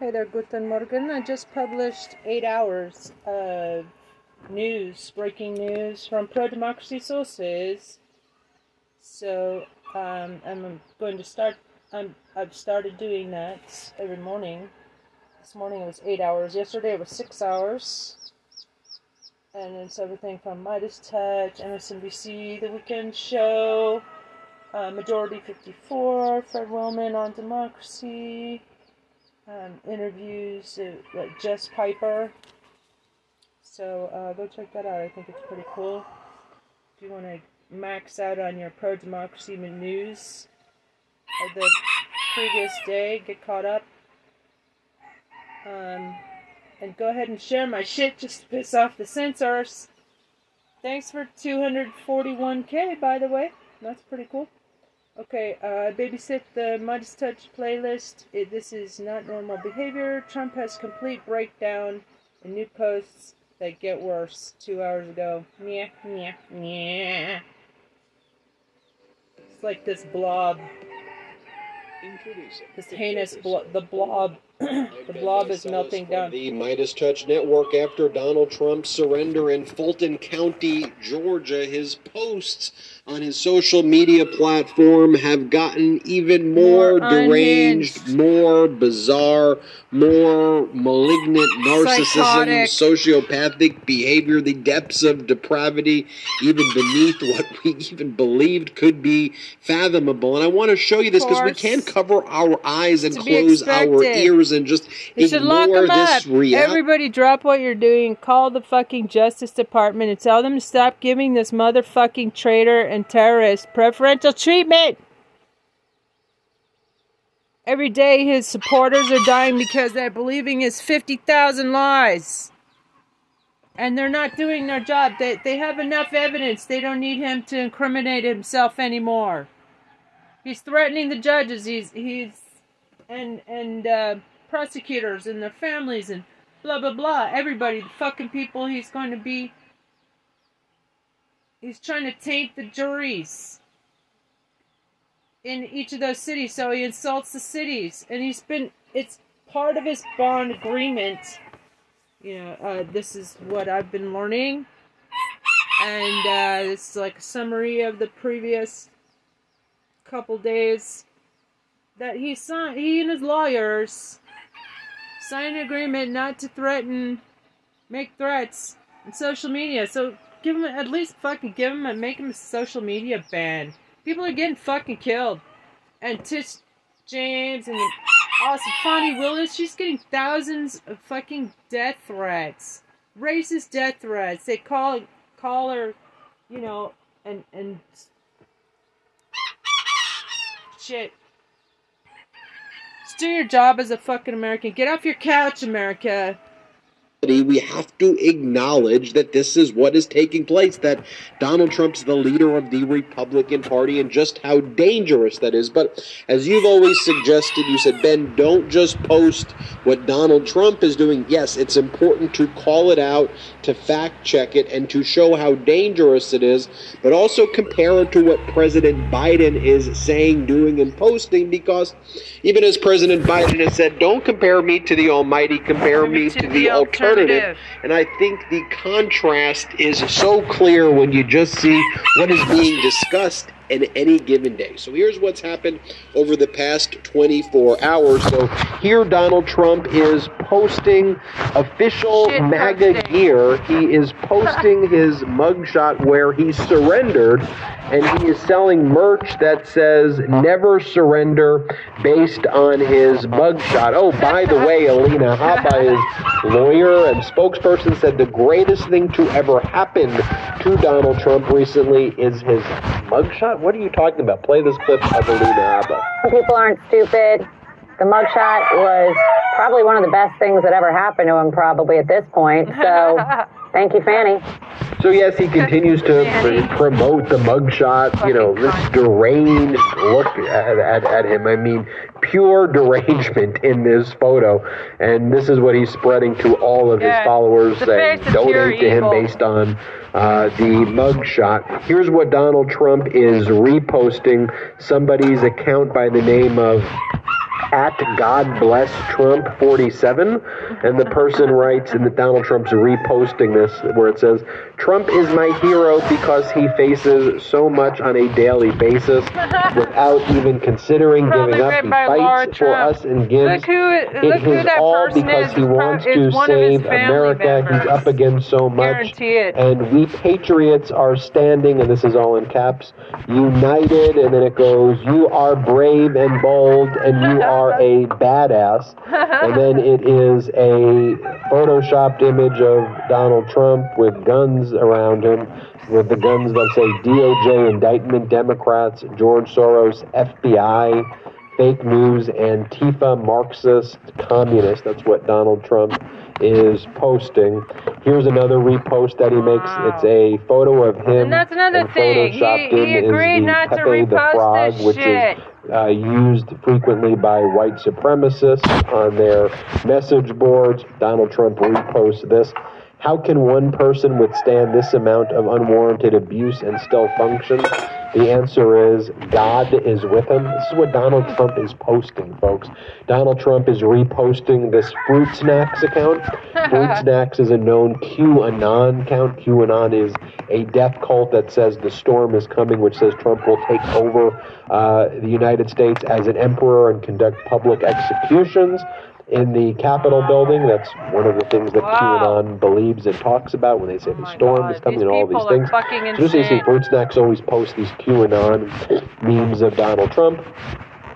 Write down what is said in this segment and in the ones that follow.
Hey there, Guten Morgen. I just published eight hours of news, breaking news from pro democracy sources. So um, I'm going to start. I'm, I've started doing that every morning. This morning it was eight hours. Yesterday it was six hours. And it's everything from MeidasTouch, MSNBC, The Weekend Show, uh, Majority 54, Fred Wellman on democracy um, interviews uh, like Jess Piper. So uh, go check that out. I think it's pretty cool. If you want to max out on your pro democracy news of the previous day, get caught up. Um, and go ahead and share my shit just to piss off the censors. Thanks for 241k, by the way. That's pretty cool. Okay, uh, babysit the MeidasTouch playlist. It, this is not normal behavior. Trump has complete breakdown and new posts that get worse. Two hours ago. Yeah, yeah, yeah. It's like this blob. Introducing This heinous blo- the blob. The blob is melting down. The MeidasTouch Network after Donald Trump's surrender in Fulton County, Georgia. His posts on his social media platform have gotten even more, More deranged, unhinged. more bizarre, more malignant, narcissism, Psychotic. sociopathic behavior, the depths of depravity, even beneath what we even believed could be fathomable. And I want to show you this because we can't cover our eyes and be close our expected. Ears and just You should lock ignore them this up. reality. Everybody drop what you're doing. Call the fucking Justice Department and tell them to stop giving this motherfucking traitor and terrorist preferential treatment. Every day his supporters are dying because they're believing his 50,000 lies. And they're not doing their job. They, they have enough evidence. They don't need him to incriminate himself anymore. He's threatening the judges. He's he's and and uh, prosecutors and their families and blah blah blah. Everybody, the fucking people. He's going to be. He's trying to taint the juries in each of those cities, so he insults the cities, and he's been. It's part of his bond agreement. You know, uh, this is what I've been learning, and uh, it's like a summary of the previous couple days that he signed, he and his lawyers signed an agreement not to threaten, make threats on social media. So give them at least fucking give them and make them a social media ban. People are getting fucking killed, and Tish James and awesome Fani Willis, she's getting thousands of fucking death threats, racist death threats. They call call her, you know, and and shit. Do your job as a fucking American. Get off your couch, America. We have to acknowledge that this is what is taking place, that Donald Trump's the leader of the Republican Party and just how dangerous that is. But as you've always suggested, you said, Ben, don't just post what Donald Trump is doing. Yes, it's important to call it out, to fact check it, and to show how dangerous it is, but also compare it to what President Biden is saying, doing, and posting, because even as President Biden has said, don't compare me to the Almighty, compare me to the alternative. And I think the contrast is so clear when you just see what is being discussed in any given day. So here's what's happened over the past 24 hours. So here Donald Trump is posting official Shit MAGA posting. gear. He is posting his mugshot where he surrendered and he is selling merch that says never surrender based on his mugshot. Oh, by the way, Alina Habba, his lawyer and spokesperson, said the greatest thing to ever happen to Donald Trump recently is his mugshot. What are you talking about? Play this clip of Alina Habba. People aren't stupid. The mugshot was probably one of the best things that ever happened to him, probably at this point. So, thank you, Fani. So yes, he continues to pr- promote the mugshot. You know, this deranged look at, at, at him. I mean, pure derangement in this photo, and this is what he's spreading to all of his Yeah, followers, the saying of pure donate to him evil. based on uh, the mugshot. Here's what Donald Trump is reposting: somebody's account by the name of at God bless Trump 47, and the person writes, and that Donald Trump's reposting this, where it says, Trump is my hero because he faces so much on a daily basis without even considering Probably giving up. He fights for us and gives Look who, it look who is that all because is. he wants to one of his save America. He's up against so much. And we patriots are standing, and this is all in caps, united, and then it goes, You are brave and bold, and you are a badass. And then it is a photoshopped image of Donald Trump with guns around him, with the guns that say DOJ, indictment, Democrats, George Soros, FBI, fake news, Antifa, Marxist, communist. That's what Donald Trump is posting. Here's another repost that he makes. Wow. It's a photo of him. And that's another and thing. He- he agreed not to Pepe the Frog, this which shit. is uh, used frequently by white supremacists on their message boards. Donald Trump reposts this. How can one person withstand this amount of unwarranted abuse and still function? The answer is God is with him. This is what Donald Trump is posting, folks. Donald Trump is reposting this Fruit Snacks account. Fruit Snacks is a known QAnon account. QAnon is a death cult that says the storm is coming, which says Trump will take over uh, the United States as an emperor and conduct public executions in the Capitol building. That's one of the things that Wow. QAnon believes and talks about when they say Oh the storm God, is coming these and all these things. So just so you see. Fruit always post these QAnon memes of Donald Trump.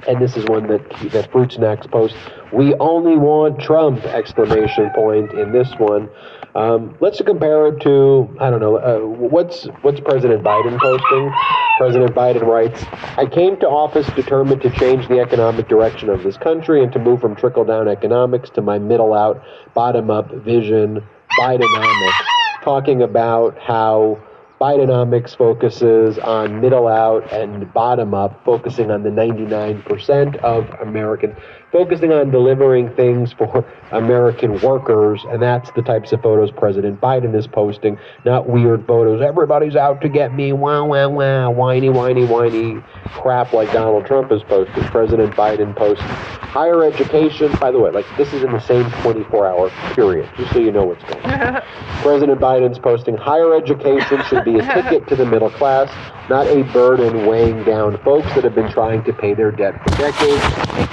And this is one that that Fruit Snacks posts. We only want Trump! Exclamation point in this one. Um, let's compare it to I don't know uh, what's what's President Biden posting. President Biden writes, "I came to office determined to change the economic direction of this country and to move from trickle down economics to my middle out, bottom up vision, Bidenomics." Talking about how Bidenomics focuses on middle out and bottom up, focusing on the 99% of Americans, focusing on delivering things for American workers, and that's the types of photos President Biden is posting, not weird photos. Everybody's out to get me, wow, wow, wow, whiny, whiny, whiny crap like Donald Trump is posting. President Biden posts higher education. By the way, like this is in the same 24 hour period, just so you know what's going on. President Biden's posting higher education should be a ticket to the middle class, not a burden weighing down folks that have been trying to pay their debt for decades.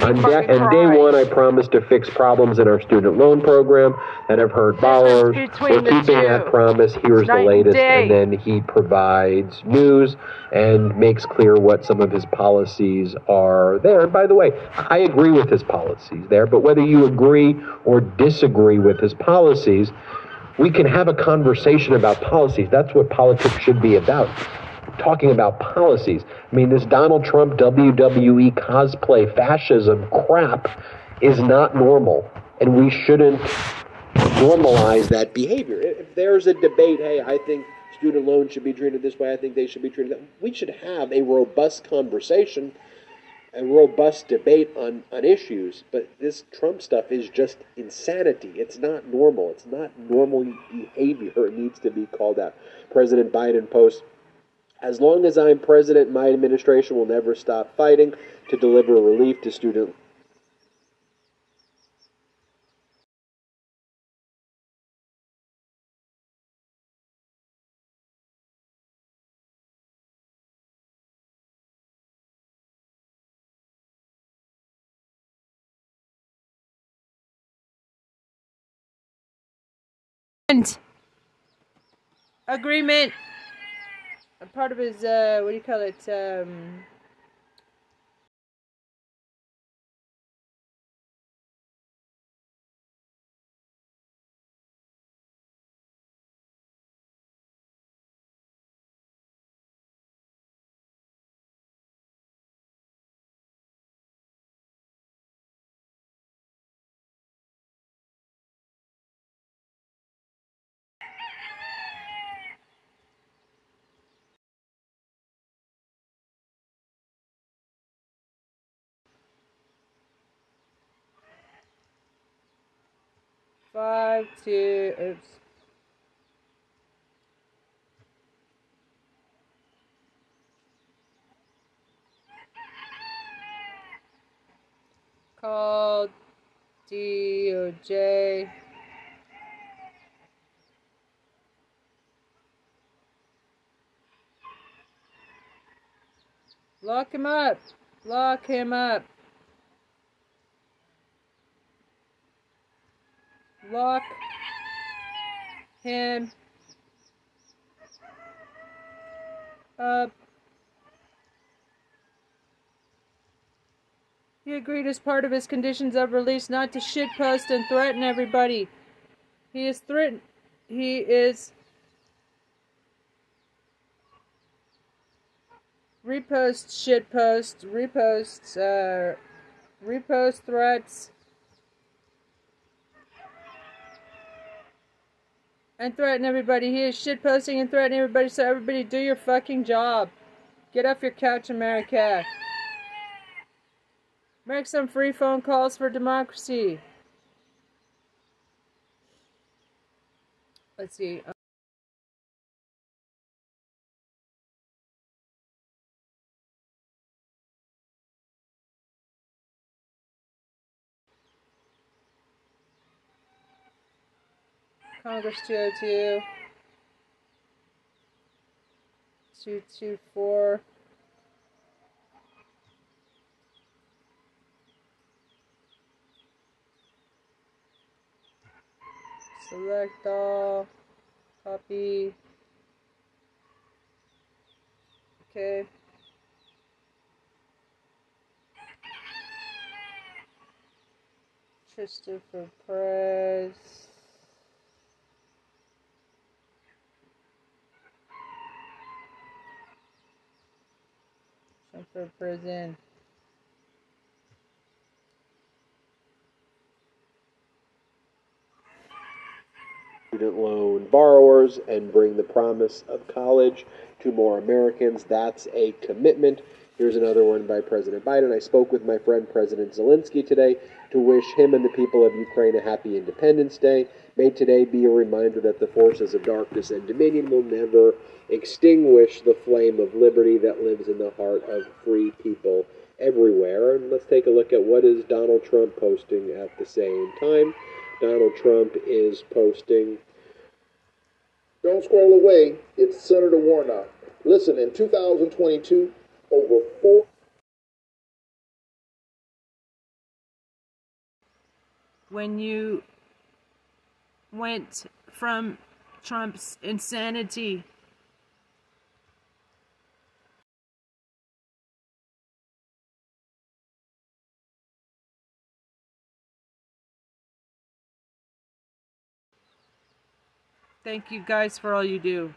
On, de- and day one, I promised to fix problems in our student loan program that have hurt borrowers. We're keeping that promise. Here's the latest. And then he provides news and makes clear what some of his policies are there. And by the way, I agree with his policies there, but whether you agree or disagree with his policies, we can have a conversation about policies. That's what politics should be about. Talking about policies. I mean, this Donald Trump WWE cosplay fascism crap is not normal, and we shouldn't normalize that behavior. If there's a debate, hey, I think student loans should be treated this way, I think they should be treated that we should have a robust conversation, a robust debate on, on issues. But this Trump stuff is just insanity. It's not normal. It's not normal behavior. It needs to be called out. President Biden posts as long as I'm president, my administration will never stop fighting to deliver relief to student And agreement. Part of his uh, what do you call it? Um, five two. Oops. Call DOJ. Lock him up. Lock him up. Lock him up. He agreed as part of his conditions of release not to shitpost and threaten everybody. He is threatened. He is repost shitpost reposts uh repost threats and threaten everybody. He is shitposting and threatening everybody. So everybody, do your fucking job. Get off your couch, America. Make some free phone calls for democracy. Let's see. Congress 202. 224. Select all. Copy. Okay. Christopher For prison. Student loan borrowers and bring the promise of college to more Americans. That's a commitment. Here's another one by President Biden. I spoke with my friend President Zelensky today to wish him and the people of Ukraine a happy Independence Day. May today be a reminder that the forces of darkness and dominion will never extinguish the flame of liberty that lives in the heart of free people everywhere. And let's take a look at what is Donald Trump posting at the same time. Donald Trump is posting. Don't scroll away. It's Senator Warnock. Listen, in 2022, over four. When you went from Trump's insanity Thank you guys for all you do.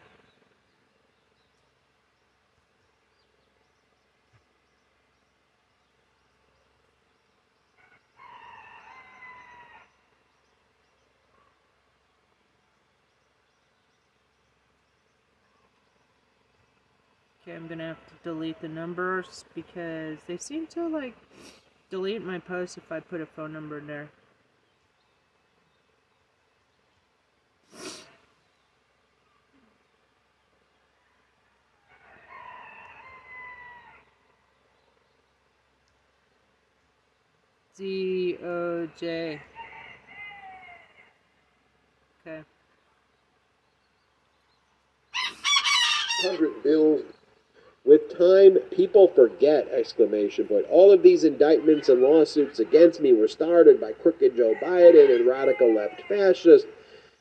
I'm gonna have to delete the numbers because they seem to like delete my post if I put a phone number in there. D O J. Okay. Hundred bills. With time, people forget! Exclamation point. All of these indictments and lawsuits against me were started by crooked Joe Biden and radical left fascists.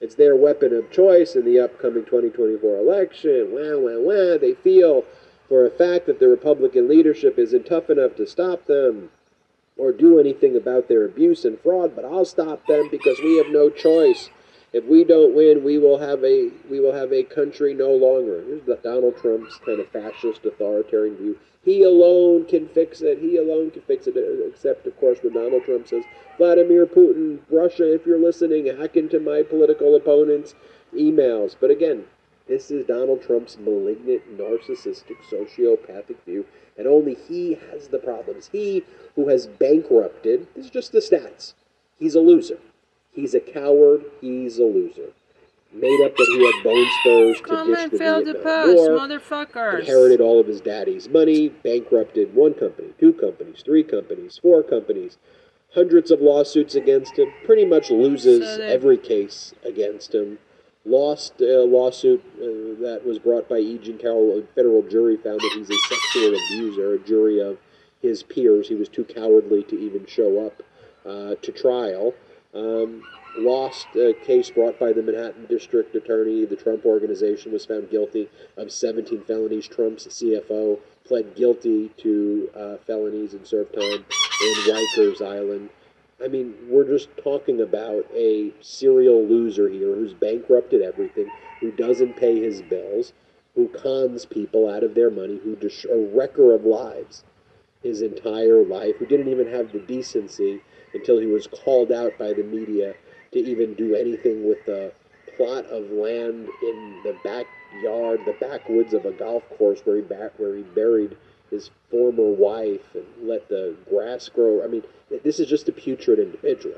It's their weapon of choice in the upcoming 2024 election. Wah, wah, wah. They feel for a fact that the Republican leadership isn't tough enough to stop them or do anything about their abuse and fraud, but I'll stop them because we have no choice. If we don't win, we will have a we will have a country no longer. Here's the Donald Trump's kind of fascist authoritarian view. He alone can fix it. He alone can fix it. Except, of course, when Donald Trump says, "Vladimir Putin, Russia, if you're listening, hack into my political opponents' emails." But again, this is Donald Trump's malignant, narcissistic, sociopathic view, and only he has the problems. He who has bankrupted, this is just the stats. He's a loser. He's a coward. He's a loser. Made up that he had bone spurs to ditch the Vietnam post, War motherfuckers. inherited all of his daddy's money, bankrupted one company, two companies, three companies, four companies, hundreds of lawsuits against him, pretty much loses So every case against him. Lost a lawsuit uh, that was brought by E. Jean Carroll. A federal jury found that he's a sexual abuser. A jury of his peers. He was too cowardly to even show up uh, to trial. Um, lost a case brought by the Manhattan District Attorney. The Trump Organization was found guilty of 17 felonies. Trump's CFO pled guilty to uh, felonies and served time in Rikers Island. I mean, we're just talking about a serial loser here who's bankrupted everything, who doesn't pay his bills, who cons people out of their money, who dis- a wrecker of lives his entire life, who didn't even have the decency until he was called out by the media to even do anything with the plot of land in the backyard, the backwoods of a golf course where he ba- where he buried his former wife and let the grass grow. I mean, this is just a putrid individual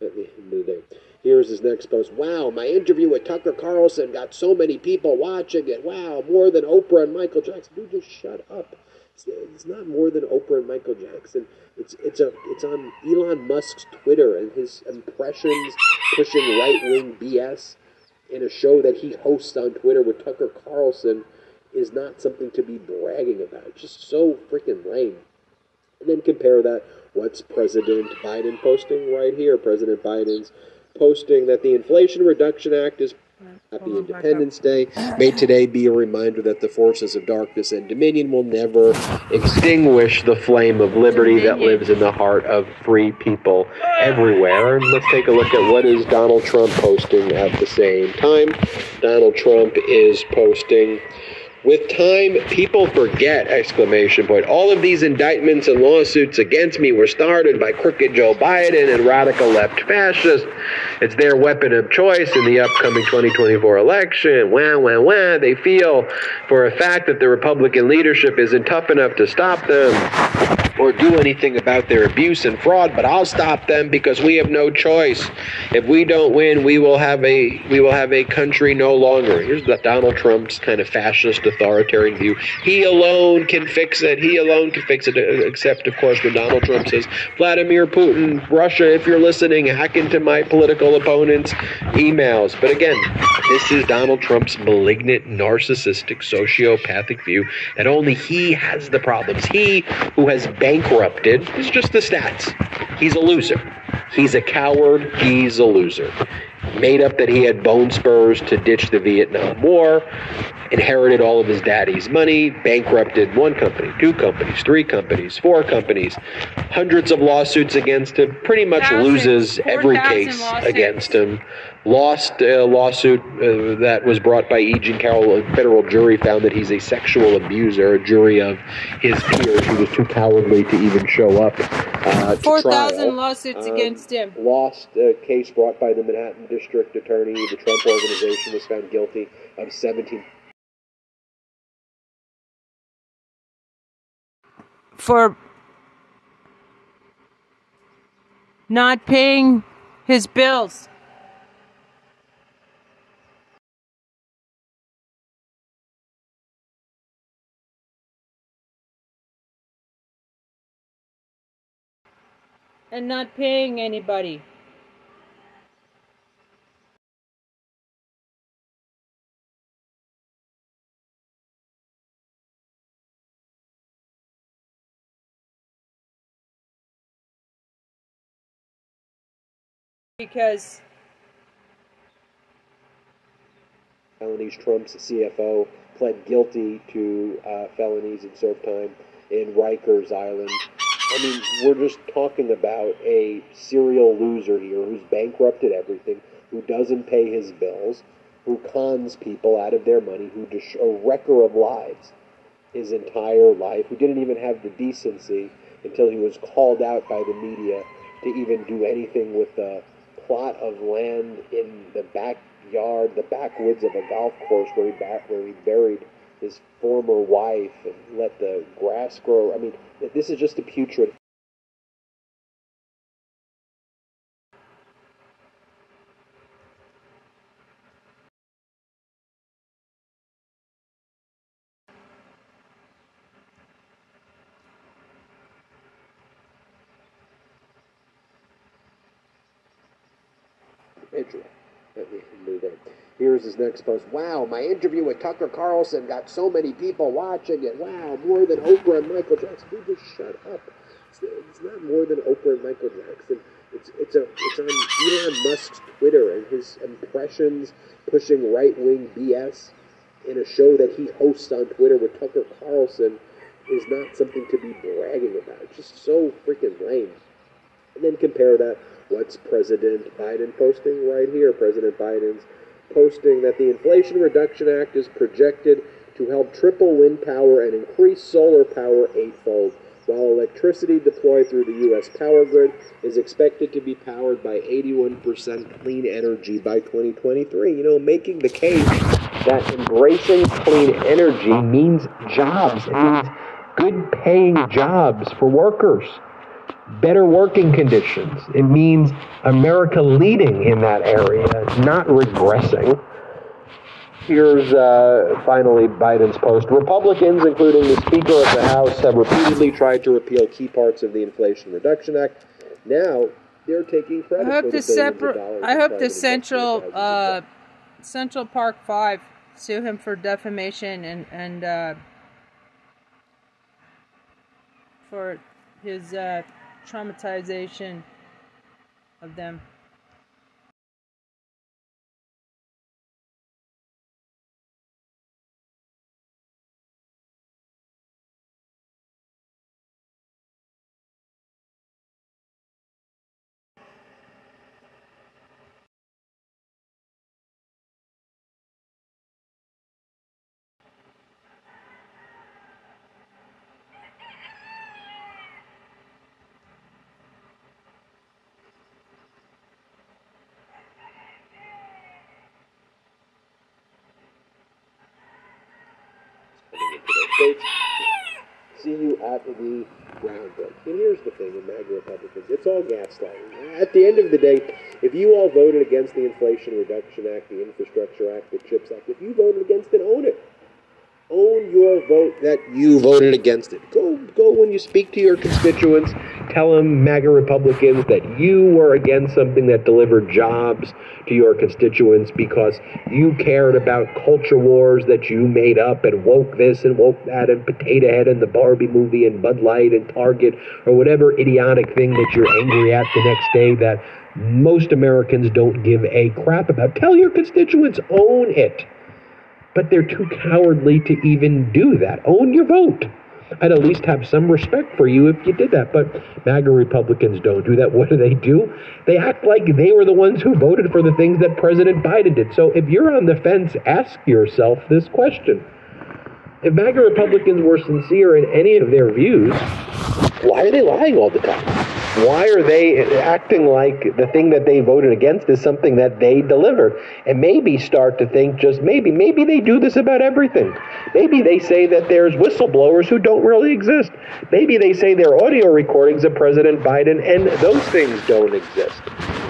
at the end of the day. Here's his next post. Wow, my interview with Tucker Carlson got so many people watching it. Wow, more than Oprah and Michael Jackson. Dude, just shut up. It's, not more than Oprah and Michael Jackson. It's it's a it's on Elon Musk's Twitter and his impressions pushing right wing BS in a show that he hosts on Twitter with Tucker Carlson is not something to be bragging about. It's just so freaking lame. And then compare that. What's President Biden posting right here? President Biden's posting that the Inflation Reduction Act is Happy back Independence Day. May today be a reminder that the forces of darkness and dominion will never extinguish the flame of liberty that lives in the heart of free people everywhere. And let's take a look at what is Donald Trump posting at the same time. Donald Trump is posting with time, people forget! Exclamation point. All of these indictments and lawsuits against me were started by crooked Joe Biden and radical left fascists. It's their weapon of choice in the upcoming 2024 election. Wah, wah, wah. They feel for a fact that the Republican leadership isn't tough enough to stop them or do anything about their abuse and fraud, but I'll stop them because we have no choice. If we don't win, we will have a we will have a country no longer. Here's the Donald Trump's kind of fascist authoritarian view. He alone can fix it. He alone can fix it. Except, of course, when Donald Trump says, "Vladimir Putin, Russia, if you're listening, hack into my political opponents' emails." But again, this is Donald Trump's malignant, narcissistic, sociopathic view that only he has the problems. He who has bankrupted, is just the stats. He's a loser. He's a coward. He's a loser. Made up that he had bone spurs to ditch the Vietnam War, inherited all of his daddy's money, bankrupted one company, two companies, three companies, four companies, hundreds of lawsuits against him, pretty much Thousand- loses every case lawsuits. against him. Lost a lawsuit uh, that was brought by E. Jean Carroll. A federal jury found that he's a sexual abuser. A jury of his peers who was too cowardly to even show up uh, Four thousand lawsuits Um, against him. Lost a case brought by the Manhattan District Attorney. The Trump Organization was found guilty of 17 for not paying his bills. And not paying anybody. Because felonies. Trump's CFO pled guilty to uh, felonies and served time in Rikers Island. I mean, we're just talking about a serial loser here who's bankrupted everything, who doesn't pay his bills, who cons people out of their money, who dis- a wrecker of lives his entire life, who didn't even have the decency until he was called out by the media to even do anything with the plot of land in the backyard, the backwoods of a golf course where he ba- where he buried his former wife and let the grass grow. I mean, this is just a putrid. Israel. Here's his next post. Wow, my interview with Tucker Carlson got so many people watching it. Wow, more than Oprah and Michael Jackson. Dude, just shut up. It's, not more than Oprah and Michael Jackson. It's it's a it's on Elon Musk's Twitter and his impressions pushing right wing BS in a show that he hosts on Twitter with Tucker Carlson is not something to be bragging about. Just so freaking lame. And then compare that. What's President Biden posting right here? President Biden's posting that the Inflation Reduction Act is projected to help triple wind power and increase solar power eightfold, while electricity deployed through the U.S. power grid is expected to be powered by 81% clean energy by 2023. You know, making the case that embracing clean energy means jobs. It means good paying jobs for workers better working conditions. It means America leading in that area, not regressing. Here's uh, finally Biden's post. Republicans, including the Speaker of the House, have repeatedly tried to repeal key parts of the Inflation Reduction Act. Now they're taking credit I hope for the the billions of separate. dollars I hope the Central uh, Central Park Five sue him for defamation and and uh, for his uh, traumatization of them. States. See you at the groundbreak. And here's the thing with MAGA Republicans, it's all gaslighting. At the end of the day, if you all voted against the Inflation Reduction Act, the Infrastructure Act, the CHIPS Act, if you voted against it, own it. Own your vote that you voted against it. Go, go when you speak to your constituents. Tell them, MAGA Republicans, that you were against something that delivered jobs to your constituents because you cared about culture wars that you made up and woke this and woke that and Potato Head and the Barbie movie and Bud Light and Target or whatever idiotic thing that you're angry at the next day that most Americans don't give a crap about. Tell your constituents, own it but they're too cowardly to even do that. Own your vote. I'd at least have some respect for you if you did that. But MAGA Republicans don't do that. What do they do? They act like they were the ones who voted for the things that President Biden did. So if you're on the fence, ask yourself this question. If MAGA Republicans were sincere in any of their views, why are they lying all the time? Why are they acting like the thing that they voted against is something that they delivered? And maybe start to think just maybe, maybe they do this about everything. Maybe they say that there's whistleblowers who don't really exist. Maybe they say there are audio recordings of President Biden and those things don't exist.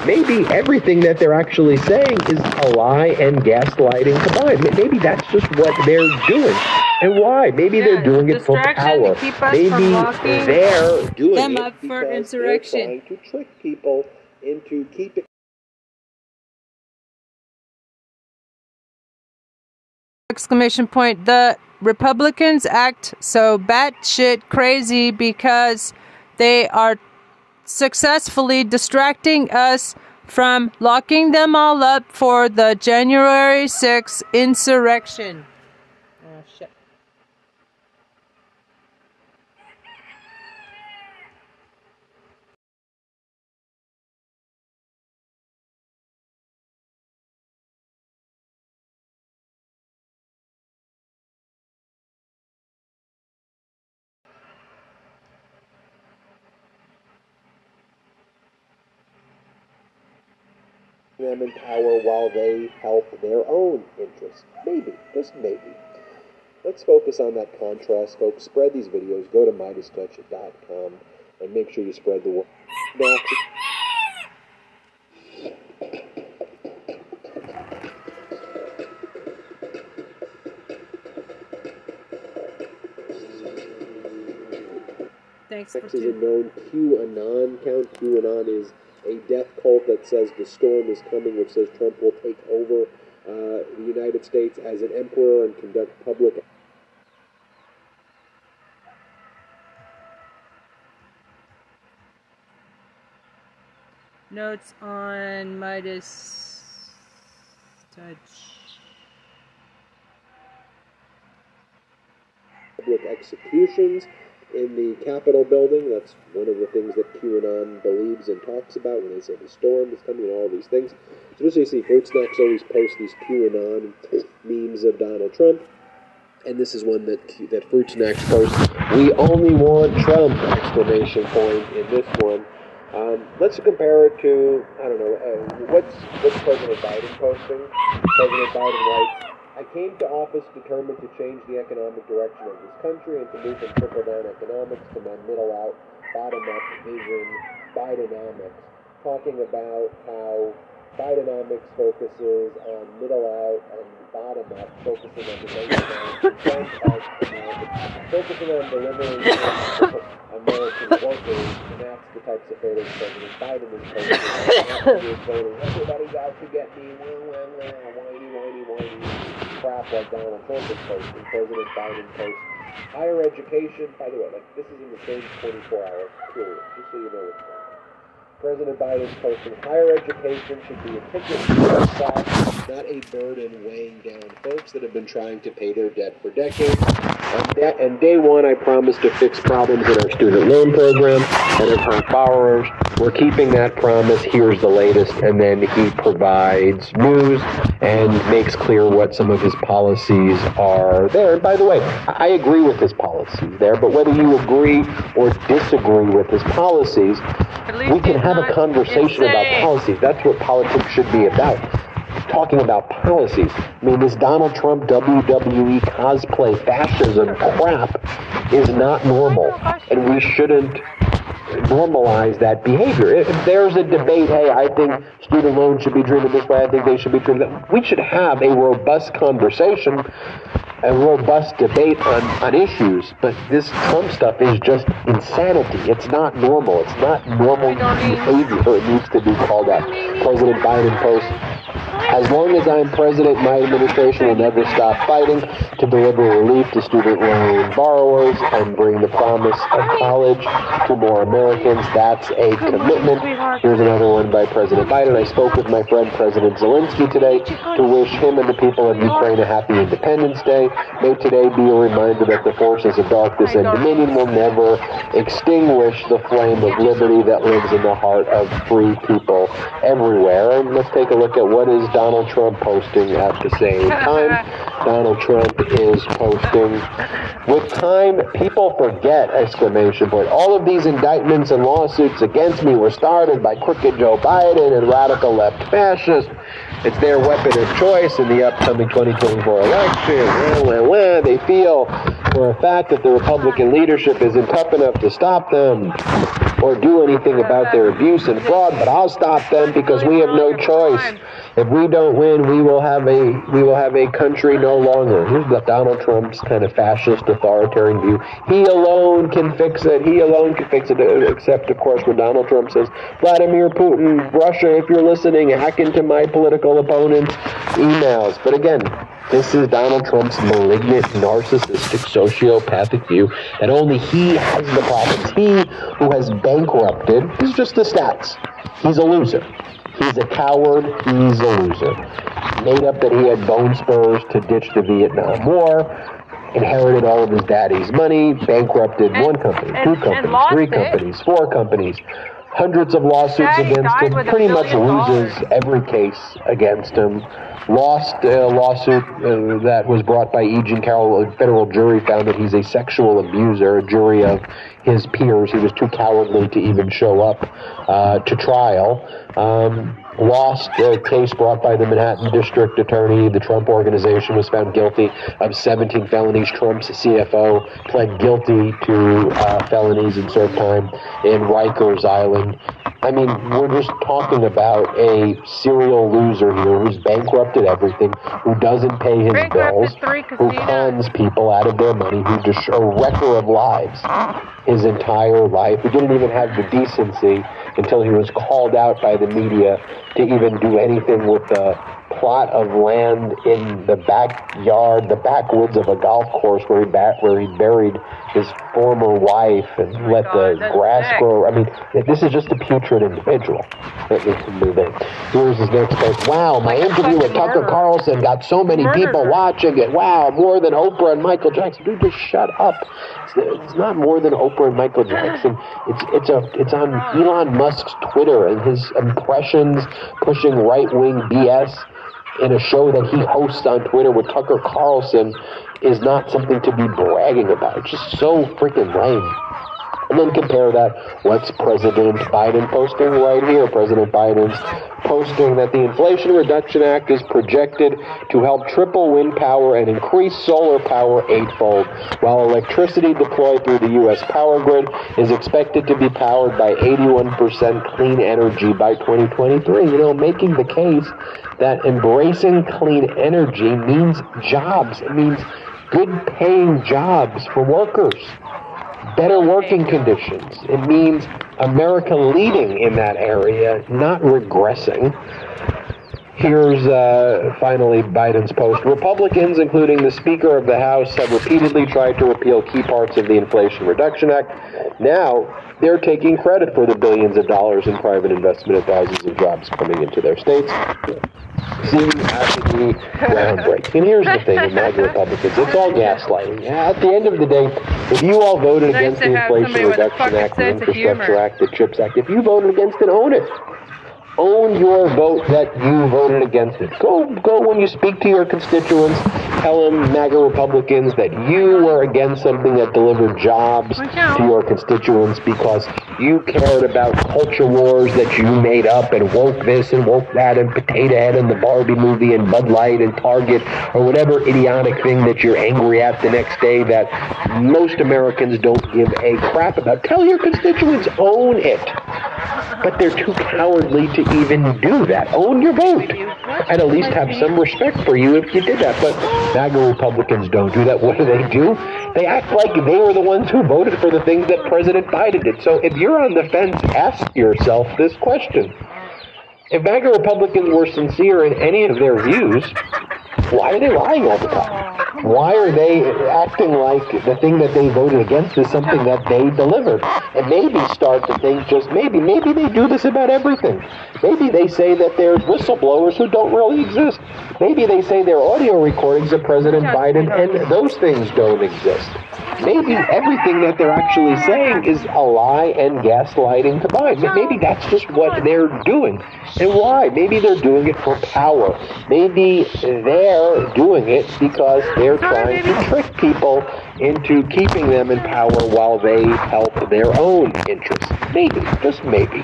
Maybe everything that they're actually saying is a lie and gaslighting combined. Maybe that's just what they're doing. And why? Maybe they're doing it for distraction to power. keep us Maybe from they're doing them it up for because insurrection. They're trying to trick people into keeping. exclamation point the republicans act so batshit crazy because they are successfully distracting us from locking them all up for the january 6th insurrection oh shit them in power while they help their own interests. Maybe, just maybe. Let's focus on that contrast, folks. Spread these videos. Go to MeidasTouch.com and make sure you spread the word. Now, thanks for X is a known QAnon account. QAnon is a death cult that says the storm is coming, which says Trump will take over uh, the United States as an emperor and conduct public Notes on Midas touch. public executions in the Capitol building. That's one of the things that QAnon believes and talks about when they say the storm is coming and all these things. So just so you see, Fruit Snacks always post these QAnon memes of Donald Trump. And this is one that that Fruit Snacks posts. We only want Trump! Exclamation point in this one. Um, let's compare it to I don't know uh, what's what's President Biden posting. President Biden writes, "I came to office determined to change the economic direction of this country and to move from trickle down economics to my middle out, bottom up vision, Bidenomics." Talking about how Bidenomics focuses on middle out and bottom up, focusing on the focusing on delivering American workers, and that's the types of photos President Biden is posting. Everybody's out to get me, wah, wah, wah, whiny, whiny, whiny, crap like Donald Trump is posting. President Biden posts higher education. By the way, like this is in the same 24-hour period, just so you know what's going on. President Biden's posting higher education should be a ticket to the class, not a burden weighing down folks that have been trying to pay their debt for decades. And, day one, I promised to fix problems in our student loan program and our borrowers. We're keeping that promise. Here's the latest. And then he provides news and makes clear what some of his policies are there. And by the way, I agree with his policies there, but whether you agree or disagree with his policies, we can have a conversation about policies. That's what politics should be about. Talking about policies. I mean, this Donald Trump WWE cosplay fascism crap is not normal, and we shouldn't normalize that behavior. If there's a debate, hey, I think student loans should be treated this way, I think they should be treated that we should have a robust conversation, a robust debate on, on issues. But this Trump stuff is just insanity. It's not normal. It's not normal behavior. It needs to be called out. President Biden posts as long as I'm president, my administration will never stop fighting to deliver relief to student loan borrowers and bring the promise of college to more Americans. That's a commitment. Here's another one by President Biden. I spoke with my friend President Zelensky today to wish him and the people of Ukraine a happy Independence Day. May today be a reminder that the forces of darkness and dominion will never extinguish the flame of liberty that lives in the heart of free people everywhere. And let's take a look at what is Donald Trump posting at the same time. Donald Trump is posting with time. People forget! Exclamation point. All of these indictments and lawsuits against me were started by crooked Joe Biden and radical left fascists. It's their weapon of choice in the upcoming 2024 election. Well, well, well, they feel for a fact that the Republican leadership isn't tough enough to stop them or do anything about their abuse and fraud, but I'll stop them because we have no choice. If we don't win, we will have a we will have a country no longer. Here's the Donald Trump's kind of fascist authoritarian view. He alone can fix it. He alone can fix it. Except, of course, when Donald Trump says, "Vladimir Putin, Russia, if you're listening, hack into my political opponent's emails." But again, this is Donald Trump's malignant, narcissistic, sociopathic view that only he has the problems. He who has bankrupted, this is just the stats. He's a loser. He's a coward. He's a loser. Made up that he had bone spurs to ditch the Vietnam War. Inherited all of his daddy's money. Bankrupted And- one company, and- two companies, three it. companies, four companies. Hundreds of lawsuits Daddy against him. Pretty much loses dollars. every case against him. Lost a lawsuit uh, that was brought by E. Jean Carroll. A federal jury found that he's a sexual abuser. A jury of his peers. He was too cowardly to even show up uh, to trial. Um, lost the case brought by the Manhattan District Attorney. The Trump Organization was found guilty of 17 felonies. Trump's CFO pled guilty to uh, felonies and served time in Rikers Island. I mean, we're just talking about a serial loser here who's bankrupted everything, who doesn't pay his bills, who cons people out of their money, who's just a wrecker of lives his entire life. He didn't even have the decency until he was called out by the media to even do anything with the plot of land in the backyard, the backwoods of a golf course where he ba- where he buried his former wife and Oh let God, the grass sick. grow. I mean, this is just a putrid individual. Move in. Here's his next post. Wow, my Like interview with Tucker. Carlson got so many Murderer. people watching it. Wow, more than Oprah and Michael Jackson. Dude, just shut up. It's, it's not more than Oprah and Michael Jackson. It's it's a it's on Elon Musk's Twitter and his impressions pushing right wing BS in a show that he hosts on Twitter with Tucker Carlson is not something to be bragging about. It's just so freaking lame. And then compare that. What's President Biden posting right here? President Biden's posting that the Inflation Reduction Act is projected to help triple wind power and increase solar power eightfold, while electricity deployed through the U.S. power grid is expected to be powered by 81% clean energy by 2023. You know, making the case that embracing clean energy means jobs. It means good paying jobs for workers better working conditions. It means America leading in that area, not regressing. Here's uh, finally Biden's post. Republicans, including the Speaker of the House, have repeatedly tried to repeal key parts of the Inflation Reduction Act. Now, they're taking credit for the billions of dollars in private investment and thousands of jobs coming into their states. Seem absolutely groundbreaking. And here's the thing MAGA Republicans, it's all gaslighting. At the end of the day, if you all voted Nice against the Inflation somebody with a Reduction Act, the Infrastructure humor. Act, the CHIPS Act, if you voted against it, own it. Own your vote that you voted against it. Go, go when you speak to your constituents. Tell them, MAGA Republicans, that you were against something that delivered jobs to your constituents because you cared about culture wars that you made up and woke this and woke that and Potato Head and the Barbie movie and Bud Light and Target or whatever idiotic thing that you're angry at the next day that most Americans don't give a crap about. Tell your constituents, own it. But they're too cowardly to even do that. Own your vote. And at least have some respect for you if you did that. But MAGA Republicans don't do that. What do they do? They act like they were the ones who voted for the things that President Biden did. So if you're on the fence, ask yourself this question. If MAGA Republicans were sincere in any of their views, why are they lying all the time? Why are they acting like the thing that they voted against is something that they delivered? And maybe start to think just maybe, maybe they do this about everything. Maybe they say that there's whistleblowers who don't really exist. Maybe they say they're audio recordings of President Biden and those things don't exist. Maybe everything that they're actually saying is a lie and gaslighting to combined. Maybe that's just what they're doing. And why? Maybe they're doing it for power. Maybe they're doing it because they're trying to trick people into keeping them in power while they help their own interests. Maybe, just maybe.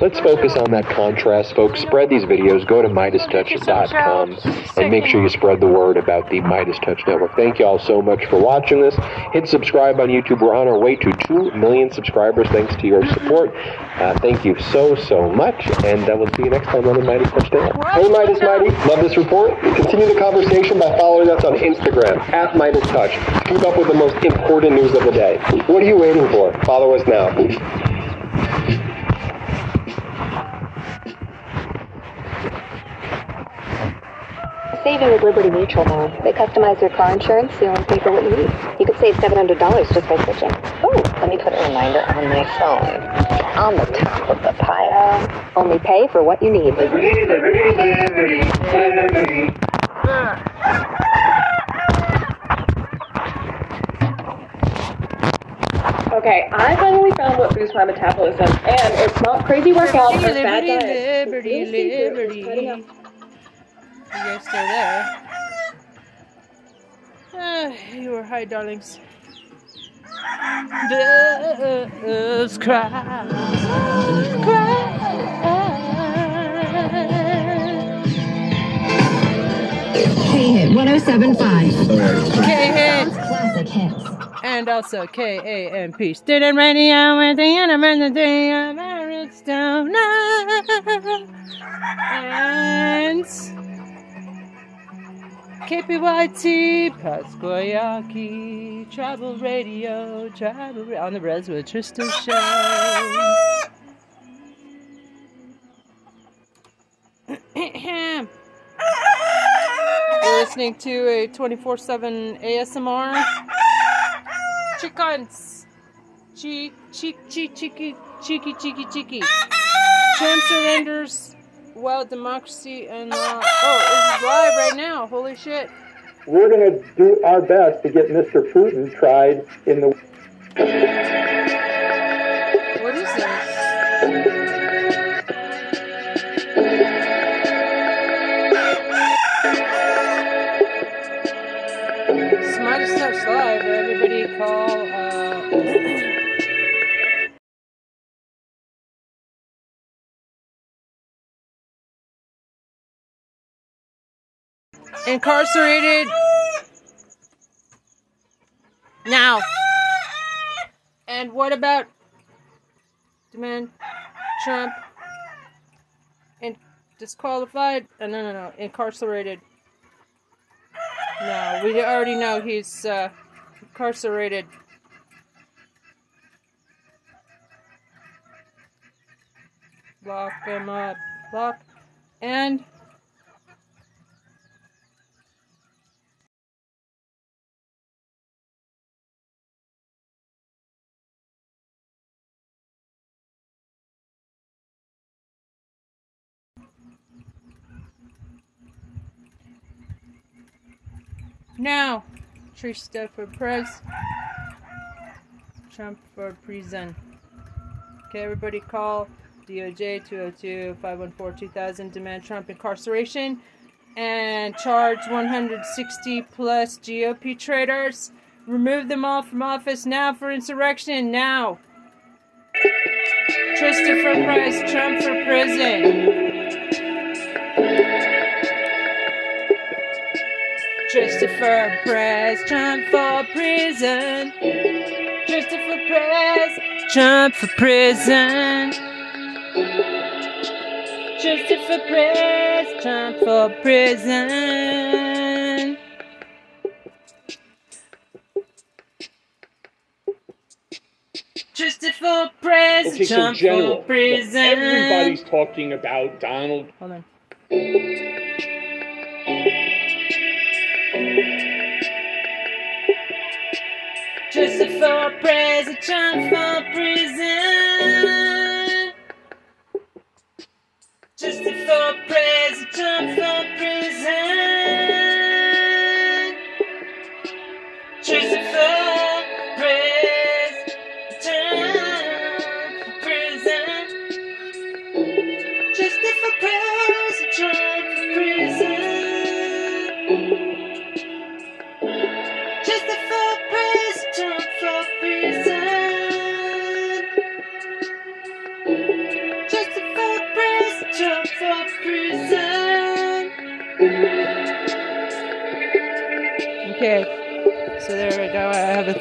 Let's focus on that contrast, folks. Spread these videos. Go to MeidasTouch.com and make sure you spread the word about the MeidasTouch Network. Thank you all so much for watching this. Hit subscribe on YouTube. We're on our way to 2 million subscribers thanks to your support. Uh, thank you so, so much. And uh, we'll see you next time on the MeidasTouch Network. Hey Meidas Mighty, love this report? Continue the conversation by following us on Instagram at MeidasTouch. Keep up with the most important news of the day. What are you waiting for? Follow us now. Saving with Liberty Mutual now. They customize your car insurance so you only pay for what you need. You could save $700 just by switching. Oh, let me put a reminder on my phone. On the top of the pile. Only pay for what you need. Liberty, liberty, liberty, liberty. Okay, I finally found what boosts my metabolism, and it's not crazy workouts or Liberty, fad diets. liberty, secret. liberty you guys still there. Ah, you are high, darlings. Does cry, cry. K-Hit 107.5. K-Hit. Classic hits. And also K-A-M-P. Student radio with the university of Arizona. And... KPYT, Pascua Yaqui, Travel Radio, Travel Ra- on the Res with Tristan Show. You're listening to a 24 7 ASMR. Chickens! Cheek, cheek, cheek, cheeky, cheeky, cheeky, cheeky. Trump surrenders while democracy and law. Oh, this is live right now. Holy shit. We're to do our best to get Mr. Putin tried in the. What is this? Smartest Touch Live. Everybody call. Incarcerated now. And what about demand Trump and disqualified? Uh, no, no, no, incarcerated. No, we already know he's uh, incarcerated. Lock him up. Lock. And. Now, Trista for press. Trump for prison. Okay, everybody call DOJ 202 514 2000. Demand Trump incarceration and charge 160 plus GOP traitors. Remove them all from office now for insurrection. Now. For press. Trump for prison. Christopher Press, Trump for prison. Christopher Press, Trump for prison. Christopher Press, Trump for prison. Christopher Press, Okay, so Trump general. for look, prison. everybody's talking about Donald. Hold on. Christopher Press, Trump for prison. Christopher Press, Trump for prison.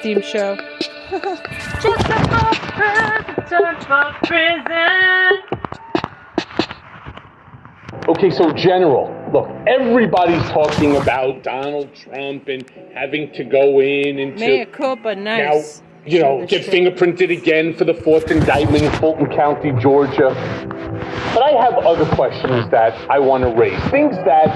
Theme show. Christopher Press, Trump for prison. Okay, so general. Look, everybody's talking about Donald Trump and having to go in and Mea culpa, nice. now, you know, get fingerprinted again for the fourth indictment in Fulton County, Georgia. But I have other questions that I want to raise. Things that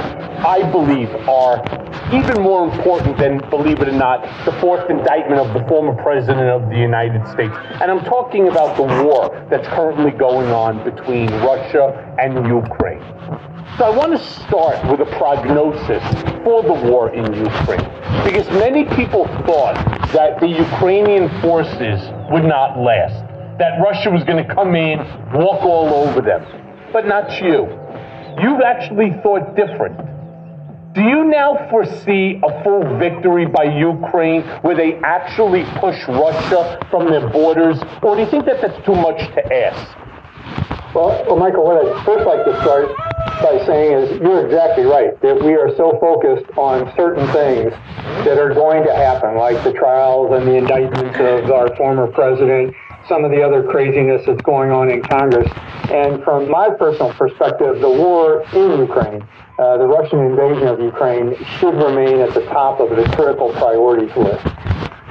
I believe are even more important than, believe it or not, the fourth indictment of the former president of the United States. And I'm talking about the war that's currently going on between Russia and Ukraine. So I want to start with a prognosis for the war in Ukraine. Because many people thought that the Ukrainian forces would not last, that Russia was going to come in, walk all over them. But not you. You've actually thought different. Do you now foresee a full victory by Ukraine where they actually push Russia from their borders? Or do you think that that's too much to ask? Well, well Michael, what I'd first like to start by saying is you're exactly right that we are so focused on certain things that are going to happen, like the trials and the indictments of our former president, some of the other craziness that's going on in Congress. And from my personal perspective, the war in Ukraine, uh, the Russian invasion of Ukraine, should remain at the top of the critical priorities list.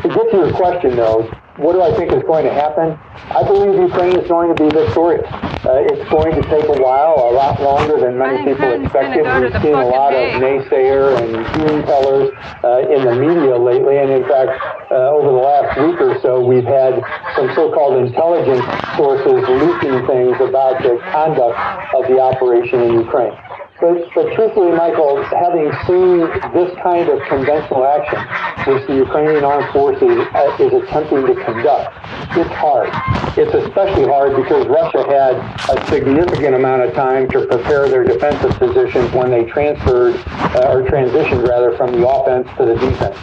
To get to your question, though, what do I think is going to happen? I believe Ukraine is going to be victorious. Uh, it's going to take a while, a lot longer than many people expected. We've seen a lot of naysayer and doom tellers uh, in the media lately, and in fact, uh, over the last week or so, we've had some so-called intelligence sources leaking things about the conduct of the operation in Ukraine. But, but truthfully, Michael, having seen this kind of conventional action, which the Ukrainian armed forces uh, is attempting to conduct, it's hard. It's especially hard because Russia had a significant amount of time to prepare their defensive positions when they transferred uh, or transitioned rather from the offense to the defense.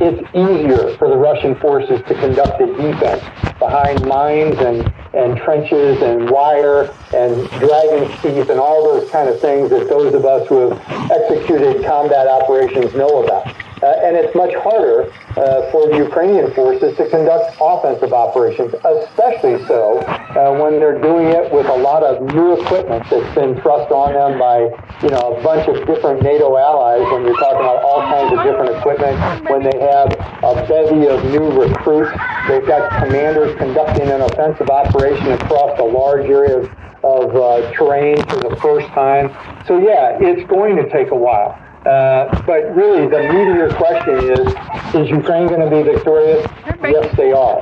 It's easier for the Russian forces to conduct a defense behind mines and, and trenches and wire and dragon teeth and all those kind of things that those of us who have executed combat operations know about. Uh, and it's much harder uh, for the Ukrainian forces to conduct offensive operations, especially so uh, when they're doing it with a lot of new equipment that's been thrust on them by, you know, a bunch of different NATO allies. When you're talking about all kinds of different equipment, when they have a bevy of new recruits, they've got commanders conducting an offensive operation across a large area of, of uh, terrain for the first time. So yeah, it's going to take a while. Uh, but really, the meat of your question is, is Ukraine going to be victorious? Yes, they are.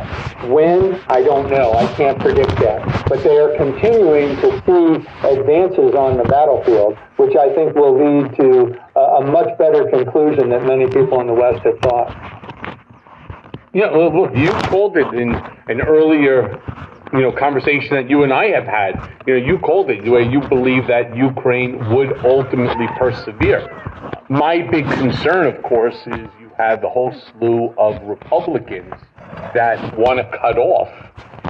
When? I don't know. I can't predict that. But they are continuing to see advances on the battlefield, which I think will lead to a, a much better conclusion than many people in the West have thought. Yeah, well, look, you called it in an earlier, you know, conversation that you and I have had. You know, you called it where you believe that Ukraine would ultimately persevere. My big concern, of course, is you have the whole slew of Republicans that want to cut off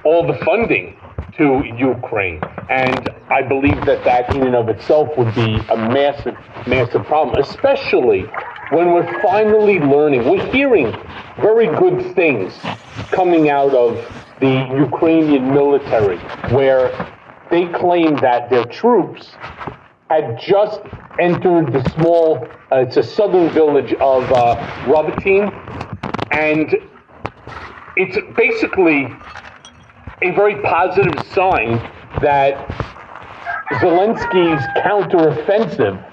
all the funding to Ukraine. And I believe that that in and of itself would be a massive, massive problem, especially when we're finally learning. We're hearing very good things coming out of the Ukrainian military, where they claim that their troops had just entered the small, uh, it's a southern village of uh, Robotyne, and it's basically a very positive sign that Zelensky's counteroffensive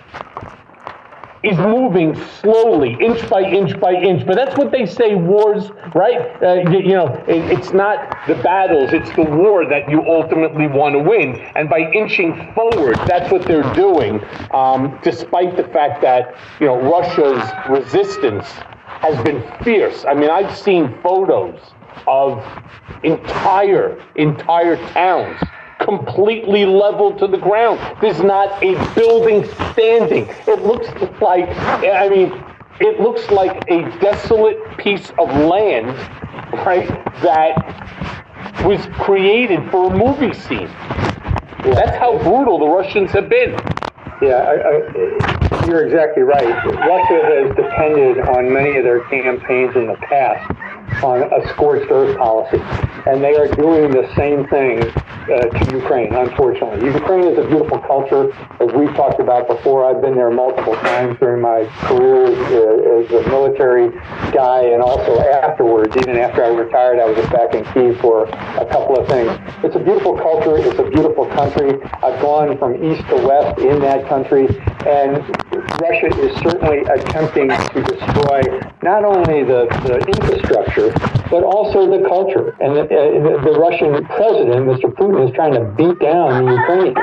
is moving slowly, inch by inch by inch. But that's what they say wars, right? Uh, you, you, know, it, it's not the battles, it's the war that you ultimately want to win. And by inching forward, that's what they're doing, um, despite the fact that, you know, Russia's resistance has been fierce. I mean, I've seen photos of entire, entire towns completely leveled to the ground. There's not a building standing. It looks like, I mean, it looks like a desolate piece of land, right, that was created for a movie scene. That's how brutal the Russians have been. Yeah, I, I, you're exactly right. Russia has depended on many of their campaigns in the past on a scorched earth policy, and they are doing the same thing uh, to Ukraine, unfortunately. Ukraine is a beautiful culture, as we've talked about before. I've been there multiple times during my career as, as a military guy, and also afterwards, even after I retired, I was just back in Kiev for a couple of things. It's a beautiful culture. It's a beautiful country. I've gone from east to west in that country, and Russia is certainly attempting to destroy not only the, the infrastructure, but also the culture. And the, uh, the Russian president, Mr. Putin, is trying to beat down the Ukrainians.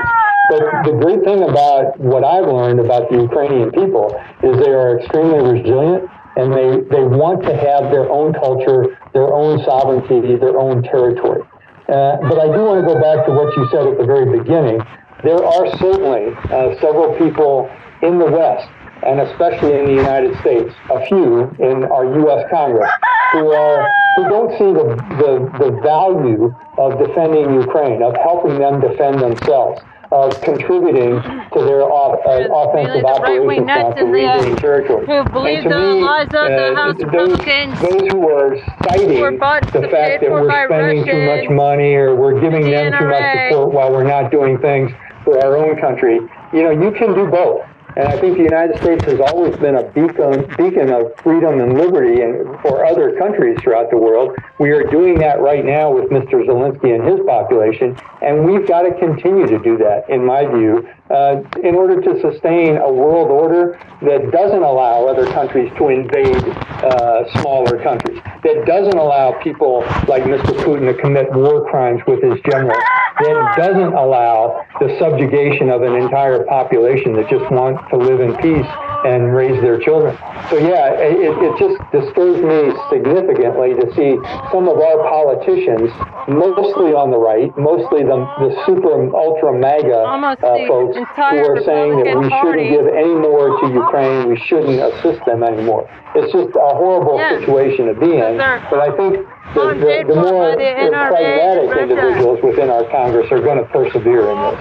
But the great thing about what I've learned about the Ukrainian people is they are extremely resilient and they, they want to have their own culture, their own sovereignty, their own territory. Uh, but I do want to go back to what you said at the very beginning. There are certainly uh, several people in the West, and especially in the United States, a few in our U.S. Congress, who are who don't see the, the, the value of defending Ukraine, of helping them defend themselves, of contributing to their off, uh, offensive right-wing operations nuts down to in the, uh, territory. who believe the me, lies of the uh, House those, Republicans those who are citing were the fact that we're spending too much money or we're giving the them too much support while we're not doing things for our own country, you know, you can do both. And I think the United States has always been a beacon, beacon of freedom and liberty and for other countries throughout the world. We are doing that right now with Mr. Zelensky and his population, and we've got to continue to do that, in my view, uh, in order to sustain a world order that doesn't allow other countries to invade uh, smaller countries, that doesn't allow people like Mr. Putin to commit war crimes with his generals, that doesn't allow the subjugation of an entire population that just wants to live in peace and raise their children. So yeah, it, it just disturbs me significantly to see some of our politicians, mostly on the right, mostly the, the super ultra MAGA Almost uh, folks who are saying that we Party. shouldn't give any more to Ukraine, we shouldn't assist them anymore. It's just a horrible Yeah. situation to be in. they're But I think the, the, the more the pragmatic individuals within our Congress are going to persevere in this.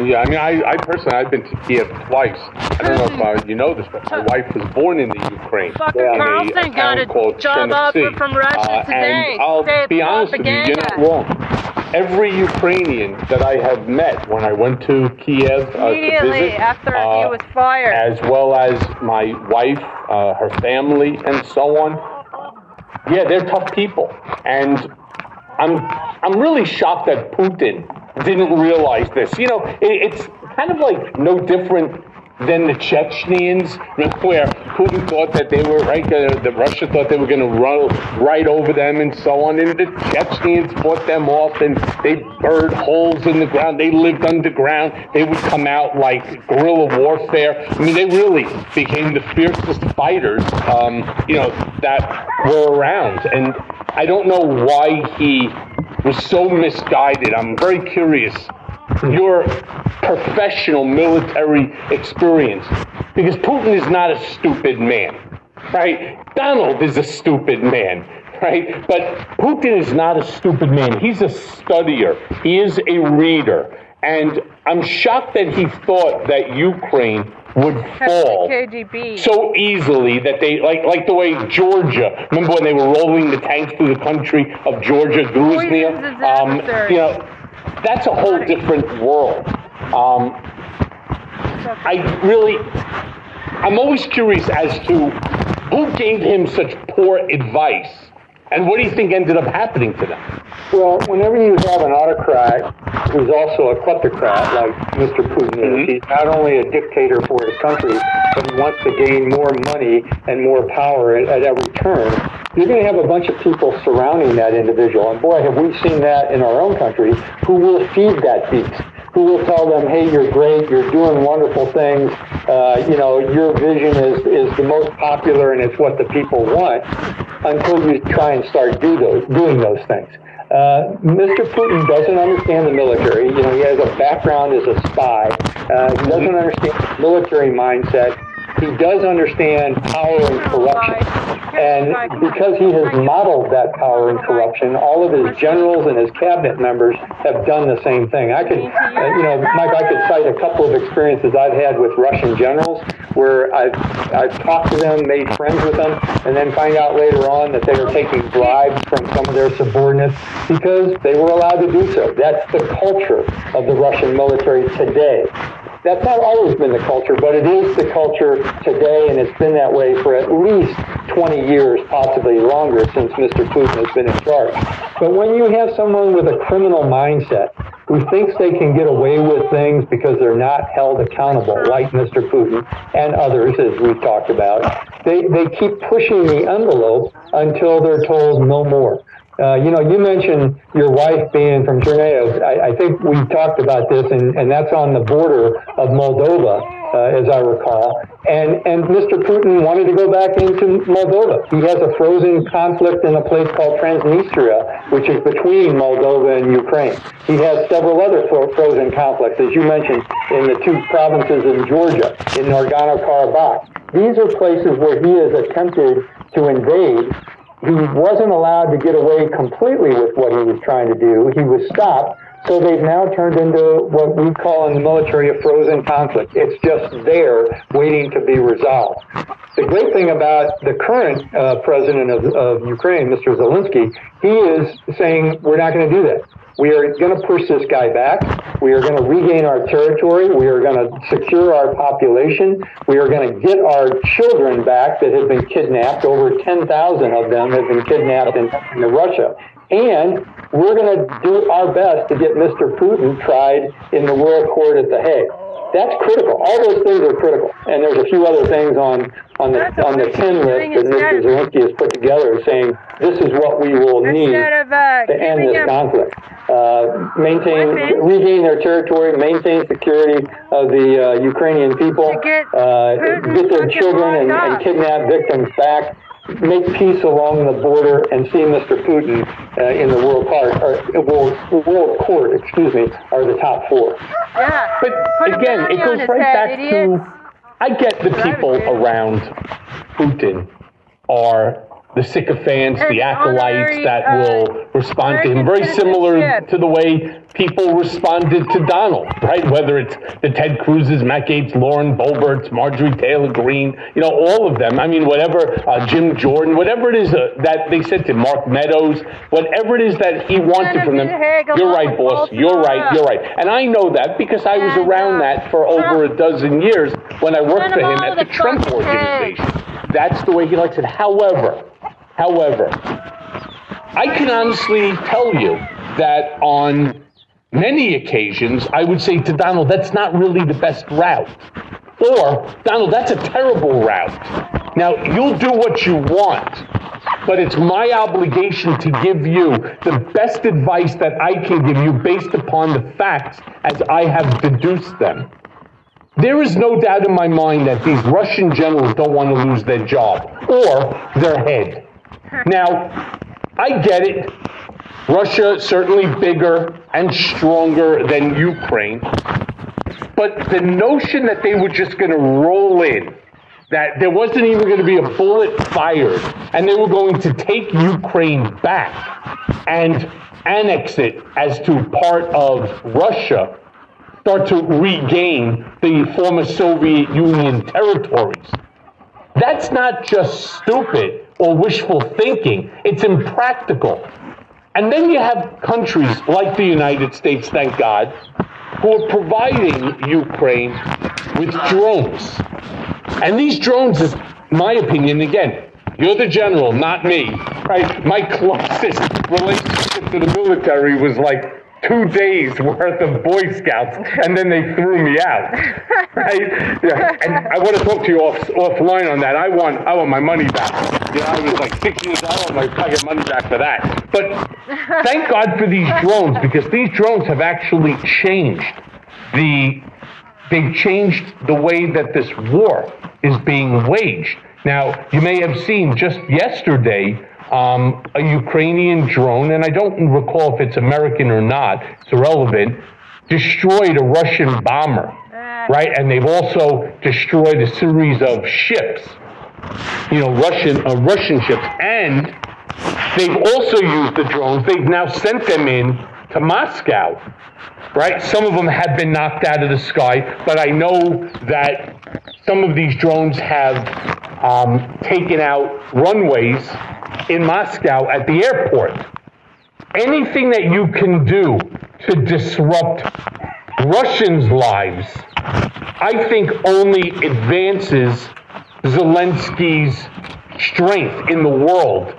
Yeah, I mean, I, I personally, I've been to Kiev twice. I don't know if uh, you know this, but my wife was born in the Ukraine. In a Carlson got a called job offer from Russia Uh, today. And I'll Say be honest with you, you're not wrong. Every Ukrainian that I have met when I went to Kiev uh, to Immediately visit, after uh, he was fired. as well as my wife, uh, her family, and so on. Yeah, they're tough people, and I'm I'm really shocked that Putin didn't realize this. You know, it, it's kind of like no different than the Chechens, where Putin thought that they were right, the Russia thought they were going to run right over them and so on, and the Chechens fought them off, and they burned holes in the ground. They lived underground. They would come out like guerrilla warfare. I mean, they really became the fiercest fighters, um, you know, that were around. And I don't know why he was so misguided. I'm very curious. Your professional military experience, because Putin is not a stupid man, right? Donald is a stupid man, right? But Putin is not a stupid man. He's a studier. He is a reader. And I'm shocked that he thought that Ukraine would fall so easily that they like like the way Georgia. Remember when they were rolling the tanks through the country of Georgia, Gruznia? Um, you know, that's a whole different world. Um, I really, I'm always curious as to who gave him such poor advice, and what do you think ended up happening to them? Well, whenever you have an autocrat who's also a kleptocrat, like Mr. Putin is, mm-hmm. he's not only a dictator for his country, but he wants to gain more money and more power at, at every turn. You're going to have a bunch of people surrounding that individual. And boy, have we seen that in our own country, who will feed that beast who will tell them, hey, you're great, you're doing wonderful things, uh, you know, your vision is, is the most popular and it's what the people want, until you try and start do those, doing those things. Uh, Mr. Putin doesn't understand the military. You know, he has a background as a spy. Uh, he doesn't understand the military mindset. He does understand power and corruption. And because he has modeled that power and corruption, all of his generals and his cabinet members have done the same thing. I could, uh, you know, Mike, I could cite a couple of experiences I've had with Russian generals where I've, I've talked to them, made friends with them, and then find out later on that they were taking bribes from some of their subordinates because they were allowed to do so. That's the culture of the Russian military today. That's not always been the culture, but it is the culture today, and it's been that way for at least 20 years, possibly longer, since Mr. Putin has been in charge. But when you have someone with a criminal mindset who thinks they can get away with things because they're not held accountable, like Mr. Putin and others, as we've talked about, they, they keep pushing the envelope until they're told no more. Uh, you know, you mentioned your wife being from Chernihiv. I, I think we talked about this, and, and that's on the border of Moldova, uh, as I recall. And, and Mr. Putin wanted to go back into Moldova. He has a frozen conflict in a place called Transnistria, which is between Moldova and Ukraine. He has several other fro- frozen conflicts, as you mentioned, in the two provinces in Georgia, in Nagorno-Karabakh. These are places where he has attempted to invade he wasn't allowed to get away completely with what he was trying to do. He was stopped So they've now turned into what we call in the military a frozen conflict. It's just there waiting to be resolved. The great thing about the current uh, president of, of Ukraine, Mr. Zelensky, he is saying we're not going to do that. We are going to push this guy back. We are going to regain our territory. We are going to secure our population. We are going to get our children back that have been kidnapped. Over 10,000 of them have been kidnapped in, in Russia. And we're going to do our best to get Mr. Putin tried in the World Court at The Hague. That's critical. All those things are critical. And there's a few other things on, on the on the 10 list that Mr. Zelensky has put together saying this is what we will need of uh, to end this conflict. Uh, maintain, regain their territory, maintain security of the uh, Ukrainian people, get uh, get their children and, and kidnapped victims back, make peace along the border, and see Mr. Putin uh, in the world court, or uh, world, world court, excuse me, are the top four. Yeah. But again, it goes right back to I get the people around Putin are the sycophants, the acolytes that will respond to him, very similar to the way people responded to Donald, right? Whether it's the Ted Cruz's, Matt Gaetz, Lauren Boeberts, Marjorie Taylor Greene, you know, all of them. I mean, whatever, uh, Jim Jordan, whatever it is uh, that they said to Mark Meadows, whatever it is that he wanted from them. You're right, boss. You're right. You're right. And I know that because I was around that for over a dozen years when I worked for him at the Trump organization. That's the way he likes it. However, however, I can honestly tell you that on many occasions, I would say to Donald, that's not really the best route. Or, Donald, that's a terrible route. Now, you'll do what you want, but it's my obligation to give you the best advice that I can give you based upon the facts as I have deduced them. There is no doubt in my mind that these Russian generals don't want to lose their job or their head. Now, I get it. Russia certainly bigger and stronger than Ukraine. But the notion that they were just going to roll in, that there wasn't even going to be a bullet fired, and they were going to take Ukraine back and annex it as to part of Russia, start to regain the former Soviet Union territories. That's not just stupid or wishful thinking, it's impractical. And then you have countries like the United States, thank God, who are providing Ukraine with drones. And these drones, is my opinion, again, you're the general, not me, right? My closest relationship to the military was like two days worth of Boy Scouts, and then they threw me out, right? Yeah. And I want to talk to you off offline on that. I want I want my money back. Yeah, I was like six years old. I want my I get money back for that. But thank God for these drones because these drones have actually changed the they've changed the way that this war is being waged. Now, you may have seen just yesterday um, a Ukrainian drone, and I don't recall if it's American or not, it's irrelevant, destroyed a Russian bomber, right? And they've also destroyed a series of ships, you know, Russian uh, Russian ships, and they've also used the drones. They've now sent them in to Moscow, right? Some of them have been knocked out of the sky, but I know that some of these drones have um, taken out runways in Moscow at the airport. Anything that you can do to disrupt Russians' lives, I think only advances Zelensky's strength in the world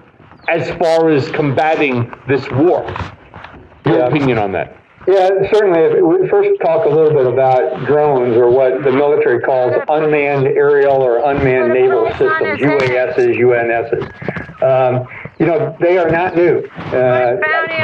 as far as combating this war. Your opinion on that? Yeah, certainly. If We first talk a little bit about drones, or what the military calls unmanned aerial or unmanned naval systems, UASs, UNSs. Um, you know, they are not new. Uh,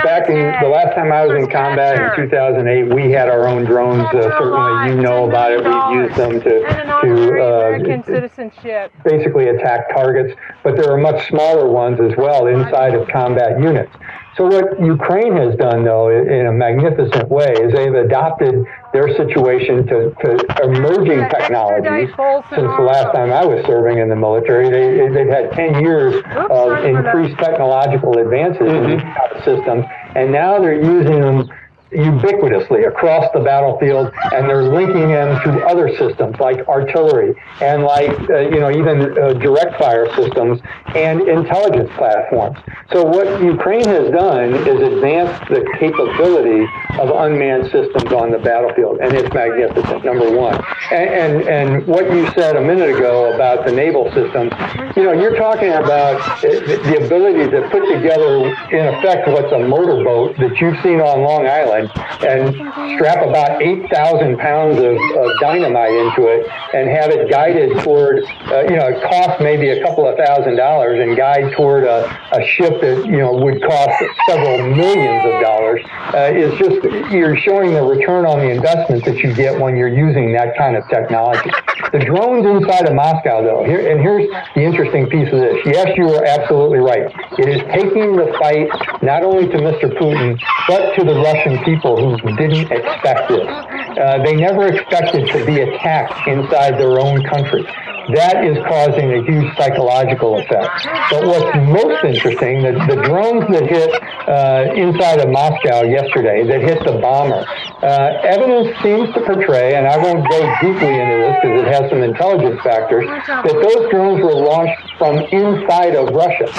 back in the last time I was in combat in 2008, we had our own drones. Uh, certainly, you know about it. We've used them to to American uh, citizenship. basically attack targets, but there are much smaller ones as well inside of combat units. So what Ukraine has done, though, in a magnificent way, is they've adopted their situation to, to emerging technologies. Since the last time I was serving in the military, they, they've had 10 years of increased technological advances in mm-hmm. these kind systems, and now they're using them ubiquitously across the battlefield, and they're linking them to other systems like artillery and like uh, you know even uh, direct fire systems and intelligence platforms. So what Ukraine has done is advanced the capability of unmanned systems on the battlefield, and it's magnificent. Number one, and and, and what you said a minute ago about the naval systems, you know, you're talking about the ability to put together in effect what's a motorboat that you've seen on Long Island and strap about 8,000 pounds of, of, dynamite into it and have it guided toward, uh, you know, it costs maybe a couple of thousand dollars and guide toward a, a ship that, you know, would cost several millions of dollars uh, is just, you're showing the return on the investment that you get when you're using that kind of technology. The drones inside of Moscow, though, here, and here's the interesting piece of this. Yes, you are absolutely right. It is taking the fight not only to Mr. Putin, but to the Russian people who didn't expect this. Uh, they never expected to be attacked inside their own country that is causing a huge psychological effect. But what's most interesting, the, the drones that hit uh, inside of Moscow yesterday, that hit the bomber, uh, evidence seems to portray, and I won't go deeply into this because it has some intelligence factors, that those drones were launched from inside of Russia.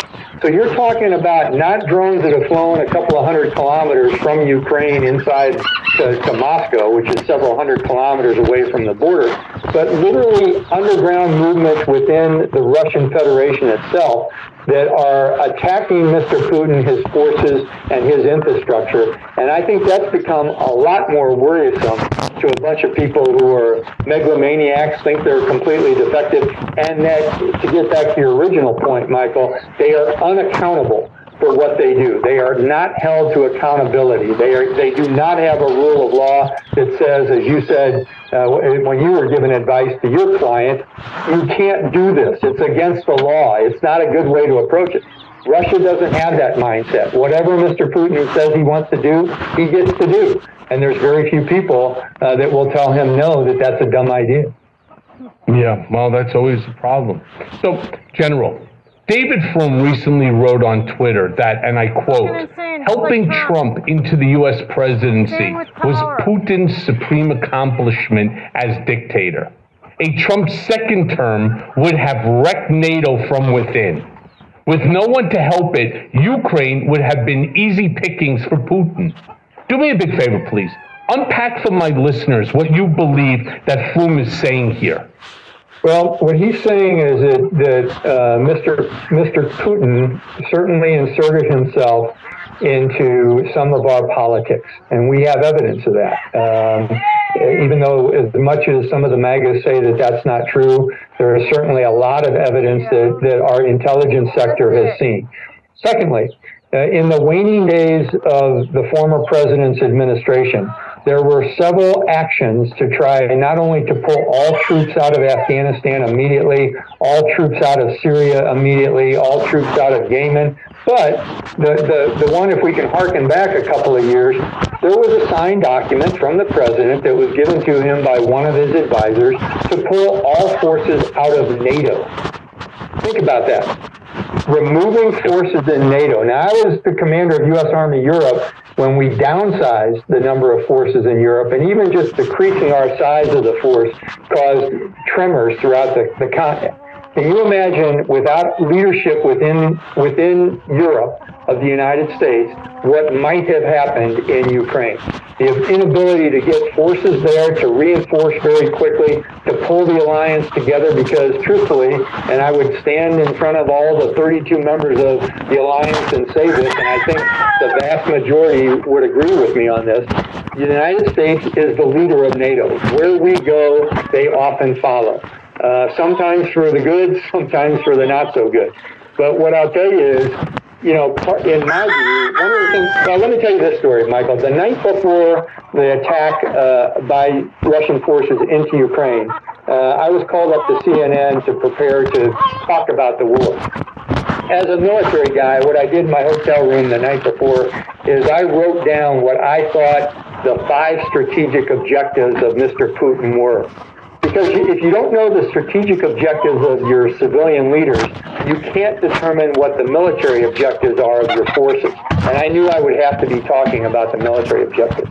So you're talking about not drones that have flown a couple of hundred kilometers from Ukraine inside to, to, Moscow, which is several hundred kilometers away from the border, but literally underground movements within the Russian Federation itself that are attacking Mr. Putin, his forces, and his infrastructure. And I think that's become a lot more worrisome to a bunch of people who are megalomaniacs, think they're completely defective, and that, to get back to your original point, Michael, they are unaccountable for what they do. They are not held to accountability. They are they do not have a rule of law that says, as you said uh, when you were giving advice to your client, you can't do this. It's against the law. It's not a good way to approach it. Russia doesn't have that mindset. Whatever Mr. Putin says he wants to do, he gets to do. And there's very few people uh, that will tell him no, that that's a dumb idea. Yeah, well, that's always the problem. So, General, David Frum recently wrote on Twitter that, and I quote, helping Trump into the U.S. presidency was Putin's supreme accomplishment as dictator. A Trump second term would have wrecked NATO from within. With no one to help it, Ukraine would have been easy pickings for Putin. Do me a big favor, please. Unpack for my listeners what you believe that Frum is saying here. Well, what he's saying is that, that uh, Mr. Mr. Putin certainly inserted himself into some of our politics, and we have evidence of that. Um, even though, as much as some of the MAGAs say that that's not true, there is certainly a lot of evidence that, that our intelligence sector has seen. Secondly, uh, in the waning days of the former president's administration, there were several actions to try not only to pull all troops out of Afghanistan immediately, all troops out of Syria immediately, all troops out of Yemen, but the, the, the one, if we can harken back a couple of years, there was a signed document from the president that was given to him by one of his advisors to pull all forces out of NATO. Think about that removing forces in NATO. Now, I was the commander of U.S. Army Europe when we downsized the number of forces in Europe, and even just decreasing our size of the force caused tremors throughout the, the continent. Can you imagine, without leadership within within Europe of the United States, what might have happened in Ukraine? The inability to get forces there to reinforce very quickly, to pull the alliance together, because truthfully, and I would stand in front of all the 32 members of the alliance and say this, and I think the vast majority would agree with me on this. The United States is the leader of NATO. Where we go, they often follow. Uh, sometimes for the good, sometimes for the not so good. But what I'll tell you is, you know, in my view, one of the things, well, let me tell you this story, Michael. The night before the attack uh, by Russian forces into Ukraine, uh, I was called up to CNN to prepare to talk about the war. As a military guy, what I did in my hotel room the night before is I wrote down what I thought the five strategic objectives of Mr. Putin were. Because if you don't know the strategic objectives of your civilian leaders, you can't determine what the military objectives are of your forces. And I knew I would have to be talking about the military objectives.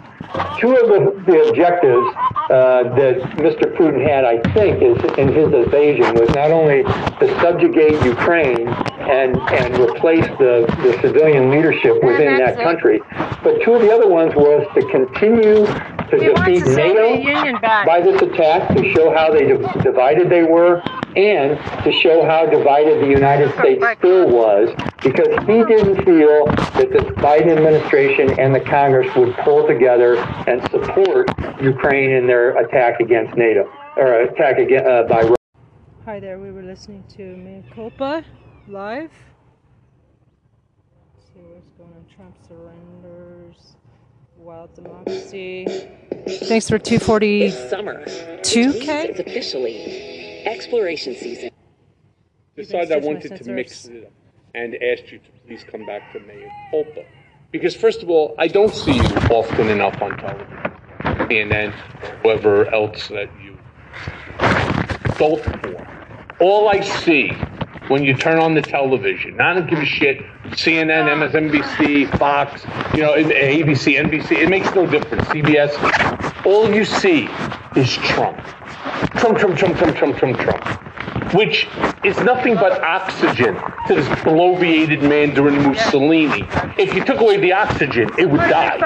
two of the, the objectives uh, that Mr. Putin had, I think, is in his invasion was not only to subjugate Ukraine and and replace the, the civilian leadership within that country, but two of the other ones was to continue to He wants defeat the NATO Union by this attack to show how they div- divided they were and to show how divided the United States still was because he didn't feel that the Biden administration and the Congress would pull together and support Ukraine in their attack against NATO or attack against, uh, by Russia. Hi there, we were listening to Mea Culpa live. Let's see what's going on. Trump surrenders. Wild democracy. Thanks for 240. It's summer. 2K? It's officially exploration season. decided I wanted to mix it up and asked you to please come back to Mea Culpa. Because first of all, I don't see you often enough on television. CNN, whoever else that you vote for. All I see when you turn on the television, I don't give a shit, CNN, MSNBC, Fox, you know, ABC, NBC, it makes no difference, CBS, all you see is Trump. Trump, Trump, Trump, Trump, Trump, Trump, Trump. Which is nothing but oxygen to this bloviated Mandarin Mussolini. If you took away the oxygen, it would die.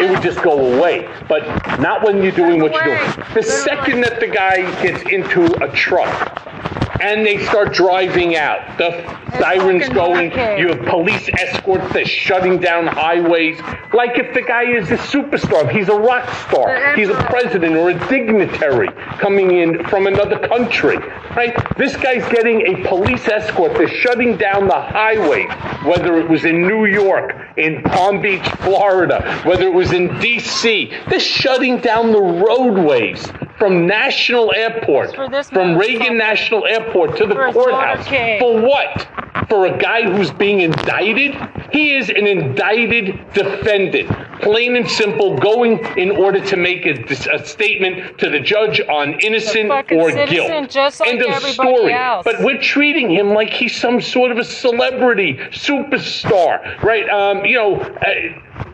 It would just go away. But not when you're doing what you're doing. The second that the guy gets into a truck and they start driving out. The sirens going. You have police escorts. They're shutting down highways. Like if the guy is a superstar, he's a rock star, he's a president or a dignitary coming in from another country, right? This guy's getting a police escort. They're shutting down the highway, whether it was in New York, in Palm Beach, Florida, whether it was in D.C. They're shutting down the roadways from National Airport, from Reagan National Airport to the For courthouse. For what? For a guy who's being indicted? He is an indicted defendant. Plain and simple, going in order to make a, a statement to the judge on innocent or guilt. just like End of story. else. But we're treating him like he's some sort of a celebrity, superstar, right? Um, you know, uh,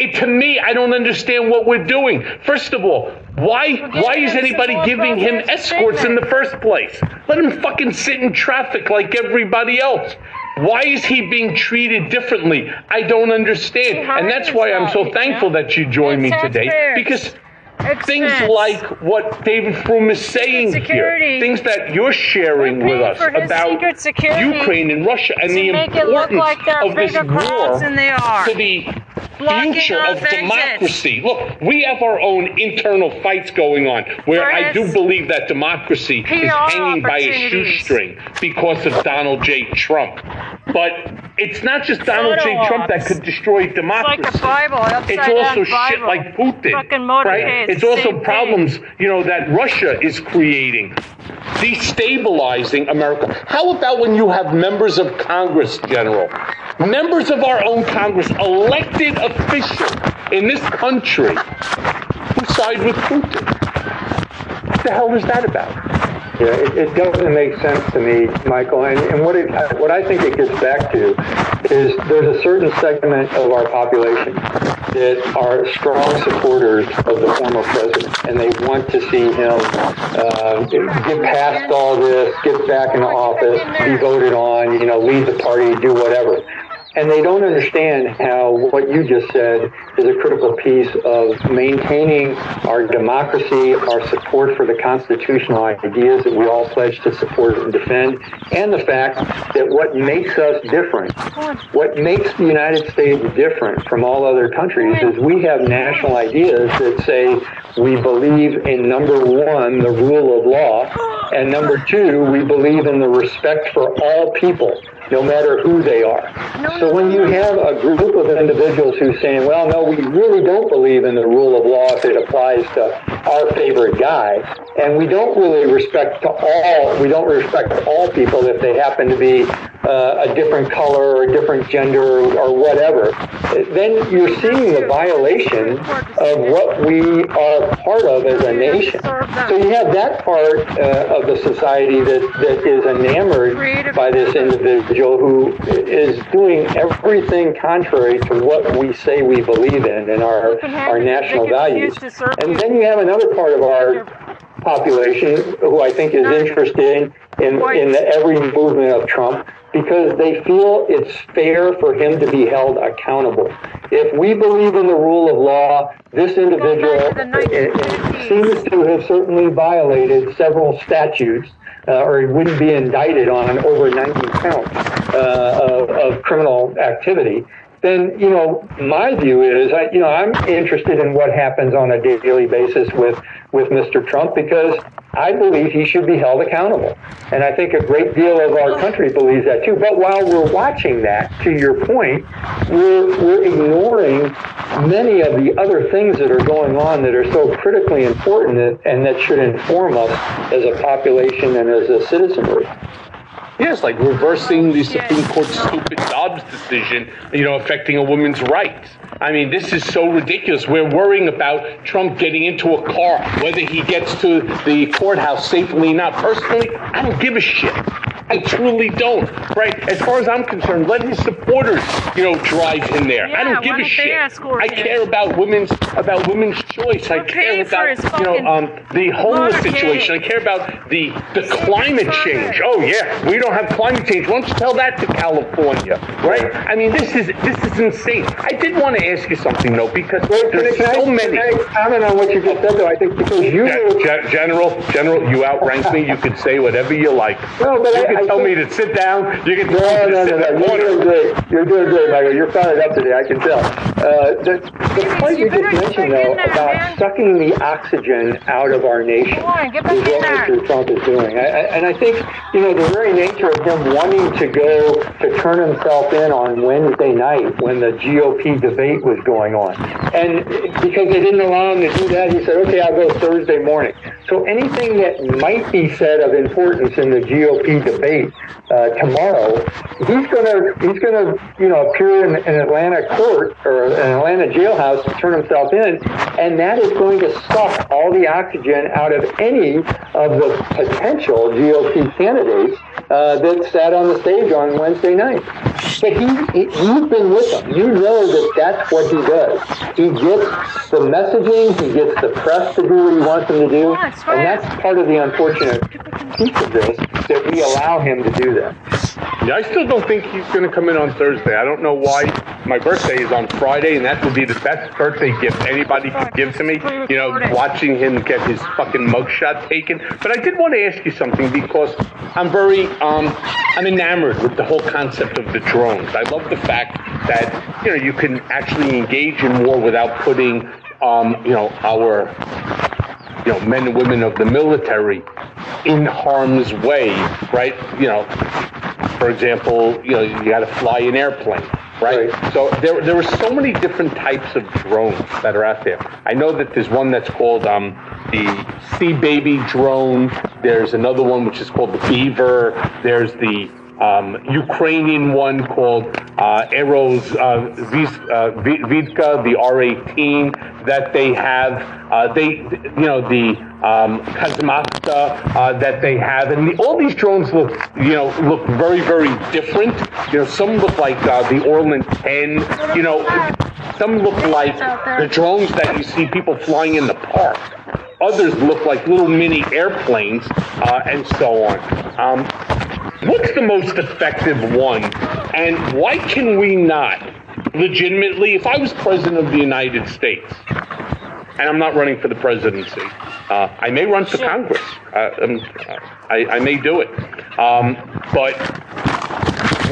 it, to me, I don't understand what we're doing. First of all, why why is anybody giving him escorts in the first place? Let him fucking sit in traffic like everybody else. Why is he being treated differently? I don't understand. And that's why I'm so thankful that you joined me today because things like what David Frum is saying here, things that you're sharing with us about Ukraine and Russia and the make it look importance like of this war crowds than they are. to the Blocking future of democracy. Look, we have our own internal fights going on where I do believe that democracy is hanging by a shoestring because of Donald J. Trump. But it's not just Donald J. Trump that could destroy democracy. like a Bible, It's also shit like Putin. Right? It's also problems, you know, that Russia is creating, destabilizing America. How about when you have members of Congress, General, members of our own Congress, elected officials in this country who side with Putin? What the hell is that about? Yeah, it, it doesn't make sense to me, Michael. And, and what it, what I think it gets back to is there's a certain segment of our population that are strong supporters of the former president, and they want to see him uh, get past all this, get back into office, be voted on, you know, lead the party, do whatever. And they don't understand how what you just said is a critical piece of maintaining our democracy, our support for the constitutional ideas that we all pledge to support and defend, and the fact that what makes us different, what makes the United States different from all other countries is we have national ideas that say we believe in number one, the rule of law, and number two, we believe in the respect for all people no matter who they are. So when you have a group of individuals who's saying, well, no, we really don't believe in the rule of law if it applies to our favorite guy, and we don't really respect to all, we don't respect all people if they happen to be uh, a different color or a different gender or, or whatever, then you're seeing the violation of what we are part of as a nation. So you have that part uh, of the society that, that is enamored by this individual individual who is doing everything contrary to what we say we believe in and our, our national values. And then you have another part of our population who I think is interested in, in every movement of Trump because they feel it's fair for him to be held accountable. If we believe in the rule of law, this individual eh, seems to have certainly violated several statutes. Uh, or he wouldn't be indicted on over 90 counts uh, of, of criminal activity then you know my view is I, you know I'm interested in what happens on a daily basis with with Mr. Trump because I believe he should be held accountable, and I think a great deal of our country believes that too. But while we're watching that, to your point, we're we're ignoring many of the other things that are going on that are so critically important and that should inform us as a population and as a citizenry. Yes, like reversing the Supreme Court's stupid Dobbs decision, you know, affecting a woman's rights. I mean, this is so ridiculous. We're worrying about Trump getting into a car, whether he gets to the courthouse safely or not. Personally, I don't give a shit. I truly don't. Right? As far as I'm concerned, let his supporters, you know, drive in there. I don't give a shit. I care about women's about women's choice. I care about you know um, the homeless situation. I care about the the climate change. Oh yeah, we don't have climate change. Why don't you tell that to California? Right? I mean, this is this is insane. I did want to ask you something though, because there's Can I- so can many. I comment on what you just said, though? I think because you Gen- Gen- General, General, you outrank me. You can say whatever you like. No, but you I- can I tell me think- to sit down. You can No, tell me no, to no, sit no. in the You're corner. doing great. You're doing great, Michael. You're fired up today. I can tell. Uh, the, the point you just mentioned, though, about sucking the oxygen out of our nation is what Mr. Trump is doing. I, I, and I think, you know, the very nature of him wanting to go to turn himself in on Wednesday night when the GOP debate was going on. And because they didn't allow him to do that, he said, okay, I'll go Thursday morning. So anything that might be said of importance in the GOP debate uh, tomorrow, he's gonna he's gonna you know appear in an Atlanta court or an Atlanta jailhouse to turn himself in, and that is going to suck all the oxygen out of any of the potential GOP candidates uh, that sat on the stage on Wednesday night. But he, he you've been with him. You know that that's what he does. He gets the messaging. He gets the press to do what he wants them to do, and that's part of the unfortunate piece of this that we allow him to do that. Yeah, I still don't think he's going to come in on Thursday. I don't know why. My birthday is on Friday, and that would be the best birthday gift anybody could give to me. You know, watching him get his fucking mugshot taken. But I did want to ask you something because I'm very, um, I'm enamored with the whole concept of the drones. I love the fact that you know you can actually engage in war without putting, um, you know, our you know, men and women of the military in harm's way, right? You know, for example, you know, you got to fly an airplane, right? So there, there are so many different types of drones that are out there. I know that there's one that's called um, the Sea Baby drone. There's another one which is called the Beaver. There's the um, Ukrainian one called uh, Aeros uh, Vis- uh, Vidka, the R18 that they have. Uh, they, you know, the um, Kazmata uh, that they have, and the, all these drones look, you know, look very, very different. You know, some look like uh, the Orlan 10. You know, some look like the drones that you see people flying in the park. Others look like little mini airplanes, uh, and so on. Um, what's the most effective one, and why can we not legitimately? If I was president of the United States, and I'm not running for the presidency, uh, I may run for Congress. Uh, um, I, I may do it, um, but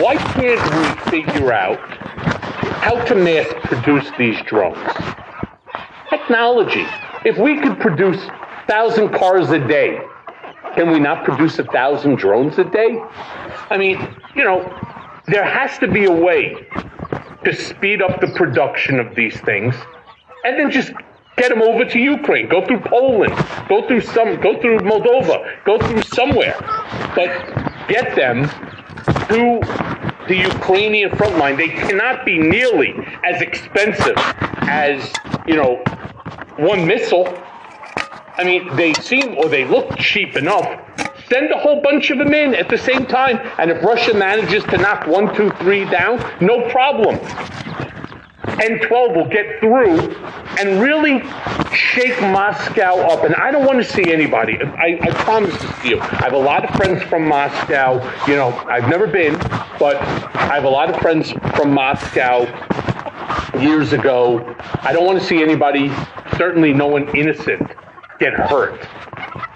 why can't we figure out how to mass produce these drones? Technology. If we could produce thousand cars a day, can we not produce a thousand drones a day? I mean, you know, there has to be a way to speed up the production of these things and then just get them over to Ukraine, go through Poland, go through some, go through Moldova, go through somewhere, but get them to the Ukrainian front line. They cannot be nearly as expensive as, you know, one missile. I mean, they seem or they look cheap enough, Send a whole bunch of them in at the same time. And if Russia manages to knock one, two, three down, no problem. N12 will get through and really shake Moscow up. And I don't want to see anybody. I, I promise this to you. I have a lot of friends from Moscow. You know, I've never been, but I have a lot of friends from Moscow years ago. I don't want to see anybody, certainly no one innocent, get hurt.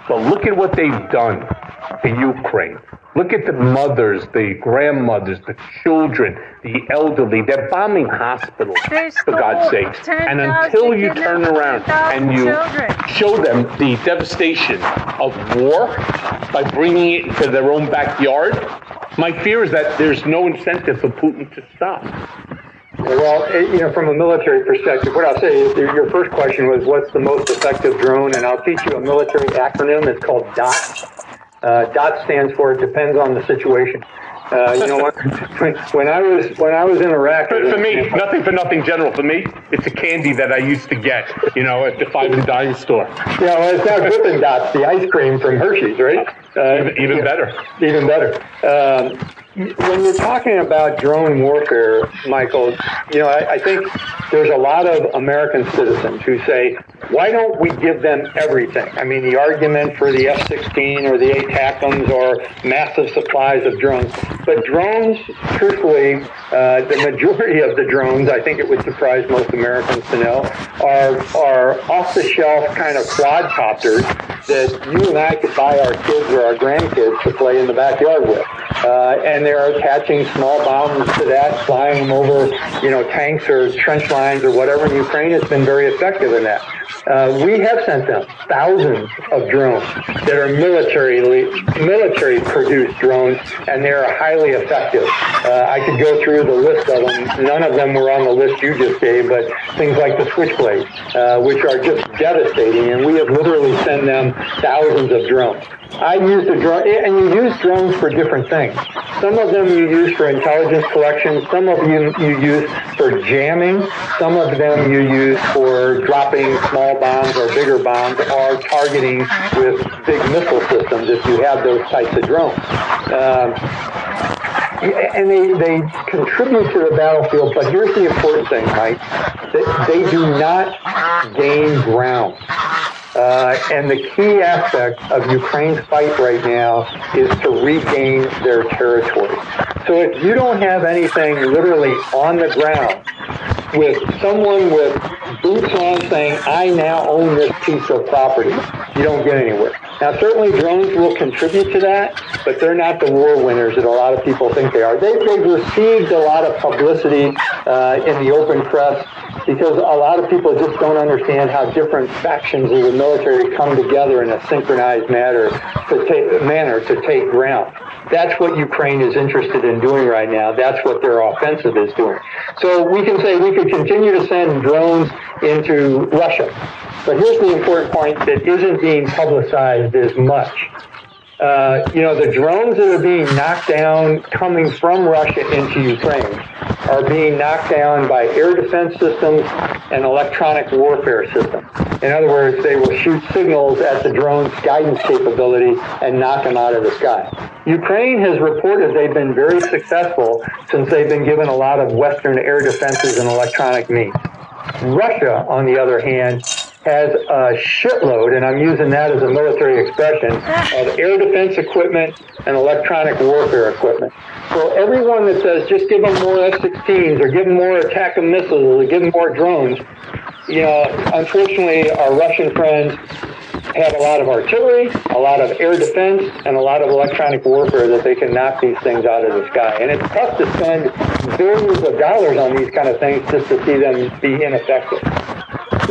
But look at what they've done to Ukraine. Look at the mothers, the grandmothers, the children, the elderly. They're bombing hospitals, for God's sake. And until you turn around and you show them the devastation of war by bringing it into their own backyard, my fear is that there's no incentive for Putin to stop. Well, eh, you know, from a military perspective, what I'll say is your your first question was what's the most effective drone, and I'll teach you a military acronym. It's called DOT. Uh, DOT stands for it depends on the situation. Uh, you know what? When, when I was when I was in Iraq, For, for me, nothing for nothing, General. For me, it's a candy that I used to get, you know, at the five and dime store. Yeah, well, it's not Dippin' Dots, the ice cream from Hershey's, right? Uh, Even, even better. Even better. Um, when you're talking about drone warfare, Michael, you know, I, I think there's a lot of American citizens who say, why don't we give them everything? I mean, the argument for the F-16 or the ATACMs or massive supplies of drones. But drones, truthfully, uh, the majority of the drones, I think it would surprise most Americans to know, are, are off-the-shelf kind of quadcopters that you and I could buy our kids or our grandkids to play in the backyard with. Uh, and they're attaching small bombs to that, flying them over, you know, tanks or trench lines or whatever in Ukraine has been very effective in that. Uh, we have sent them thousands of drones that are military military produced drones, and they are highly effective. Uh, I could go through the list of them. None of them were on the list you just gave, but things like the Switchblade, uh, which are just devastating, and we have literally sent them thousands of drones. I used a drone, and you use drones for different things. Some of them you use for intelligence collection. Some of them you use for jamming. Some of them you use for dropping small bombs or bigger bombs or targeting with big missile systems if you have those types of drones. Um, and they, they contribute to the battlefield, but here's the important thing, Mike. They, they do not gain ground. Uh, and the key aspect of Ukraine's fight right now is to regain their territory. So if you don't have anything literally on the ground with someone with boots on saying, I now own this piece of property, you don't get anywhere. Now, certainly drones will contribute to that, but they're not the war winners that a lot of people think they are. They, they've received a lot of publicity uh, in the open press because a lot of people just don't understand how different factions of the military come together in a synchronized manner to take, manner to take ground. That's what Ukraine is interested in doing right now. That's what their offensive is doing. So we can say we could continue to send drones into Russia. But here's the important point that isn't being publicized as much. Uh, you know, the drones that are being knocked down coming from Russia into Ukraine are being knocked down by air defense systems and electronic warfare systems. In other words, they will shoot signals at the drone's guidance capability and knock them out of the sky. Ukraine has reported they've been very successful since they've been given a lot of Western air defenses and electronic means. Russia, on the other hand, has a shitload, and I'm using that as a military expression, of air defense equipment and electronic warfare equipment. So everyone that says just give them more F-16s or give them more ATACMs missiles or give them more drones, you know, unfortunately, our Russian friends have a lot of artillery, a lot of air defense, and a lot of electronic warfare that they can knock these things out of the sky. And it's tough to spend billions of dollars on these kind of things just to see them be ineffective.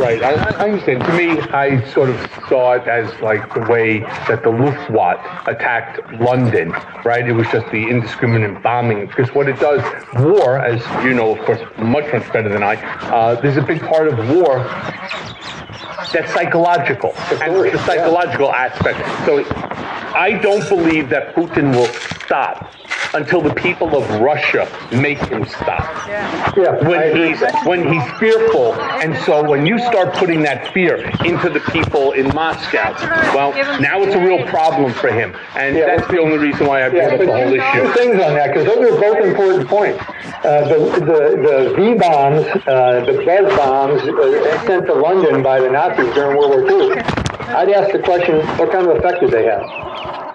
Right, I, I understand. To me, I sort of saw it as like the way that the Luftwaffe attacked London, right? It was just the indiscriminate bombing. Because what it does, war, as you know, of course, much, much better than I, uh, there's a big part of war that's psychological. And the psychological aspect. So I don't believe that Putin will stop until the people of Russia make him stop. Yeah, When he's when he's fearful, and so when you start putting that fear into the people in Moscow, well, now it's a real problem for him, and that's the only reason why I brought up the whole issue. things on that, because those are both important points. Uh, the, the, the V bombs, uh, the buzz bombs uh, sent to London by the Nazis during World War II, I'd ask the question, what kind of effect did they have?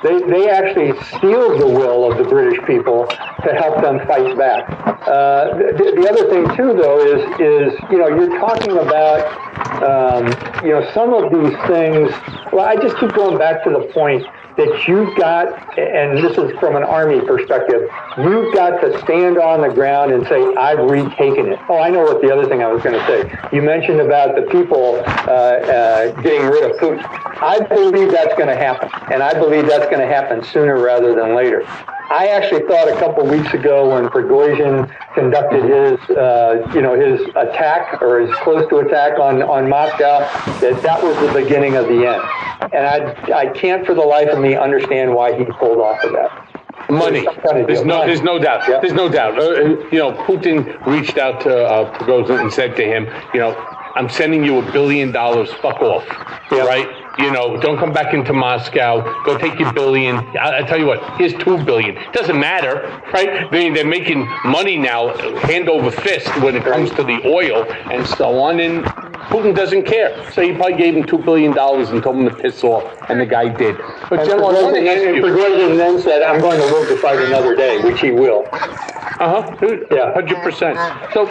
They, they actually steeled the will of the British people to help them fight back. Uh, the, the other thing too, though, is is you know you're talking about um, you know some of these things. Well, I just keep going back to the point that you've got, and this is from an army perspective, you've got to stand on the ground and say, I've retaken it. Oh, I know what the other thing I was going to say. You mentioned about the people uh, uh, getting rid of Putin. I believe that's going to happen, and I believe that's going to happen sooner rather than later. I actually thought a couple weeks ago when Prigozhin conducted his, uh, you know, his attack or his close to attack on, on Moscow, that that was the beginning of the end. And I, I can't for the life of me understand why he pulled off of that. Money. Kind of There's no, Money. there's no doubt. There's no doubt. Uh, uh, you know, Putin reached out to uh, Prigozhin and said to him, you know, I'm sending you a billion dollars. Fuck off. Right? You know, don't come back into Moscow. Go take your billion. I, I tell you what, here's two billion. Doesn't matter, right? They, they're making money now, hand over fist, when it comes to the oil and so on. And Putin doesn't care. So he probably gave him two billion dollars and told him to piss off, and the guy did. But And General, to and. Prigozhin then said, I'm going to live to fight another day, which he will. Uh huh. Yeah, hundred percent. So,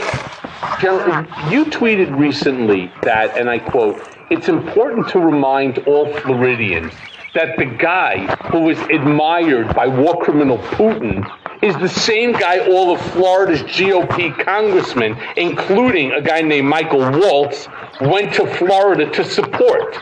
General, you tweeted recently that, and I quote: "It's important to remind all Floridians that the guy who was admired by war criminal Putin." Is the same guy all of Florida's GOP congressmen, including a guy named Michael Waltz, went to Florida to support.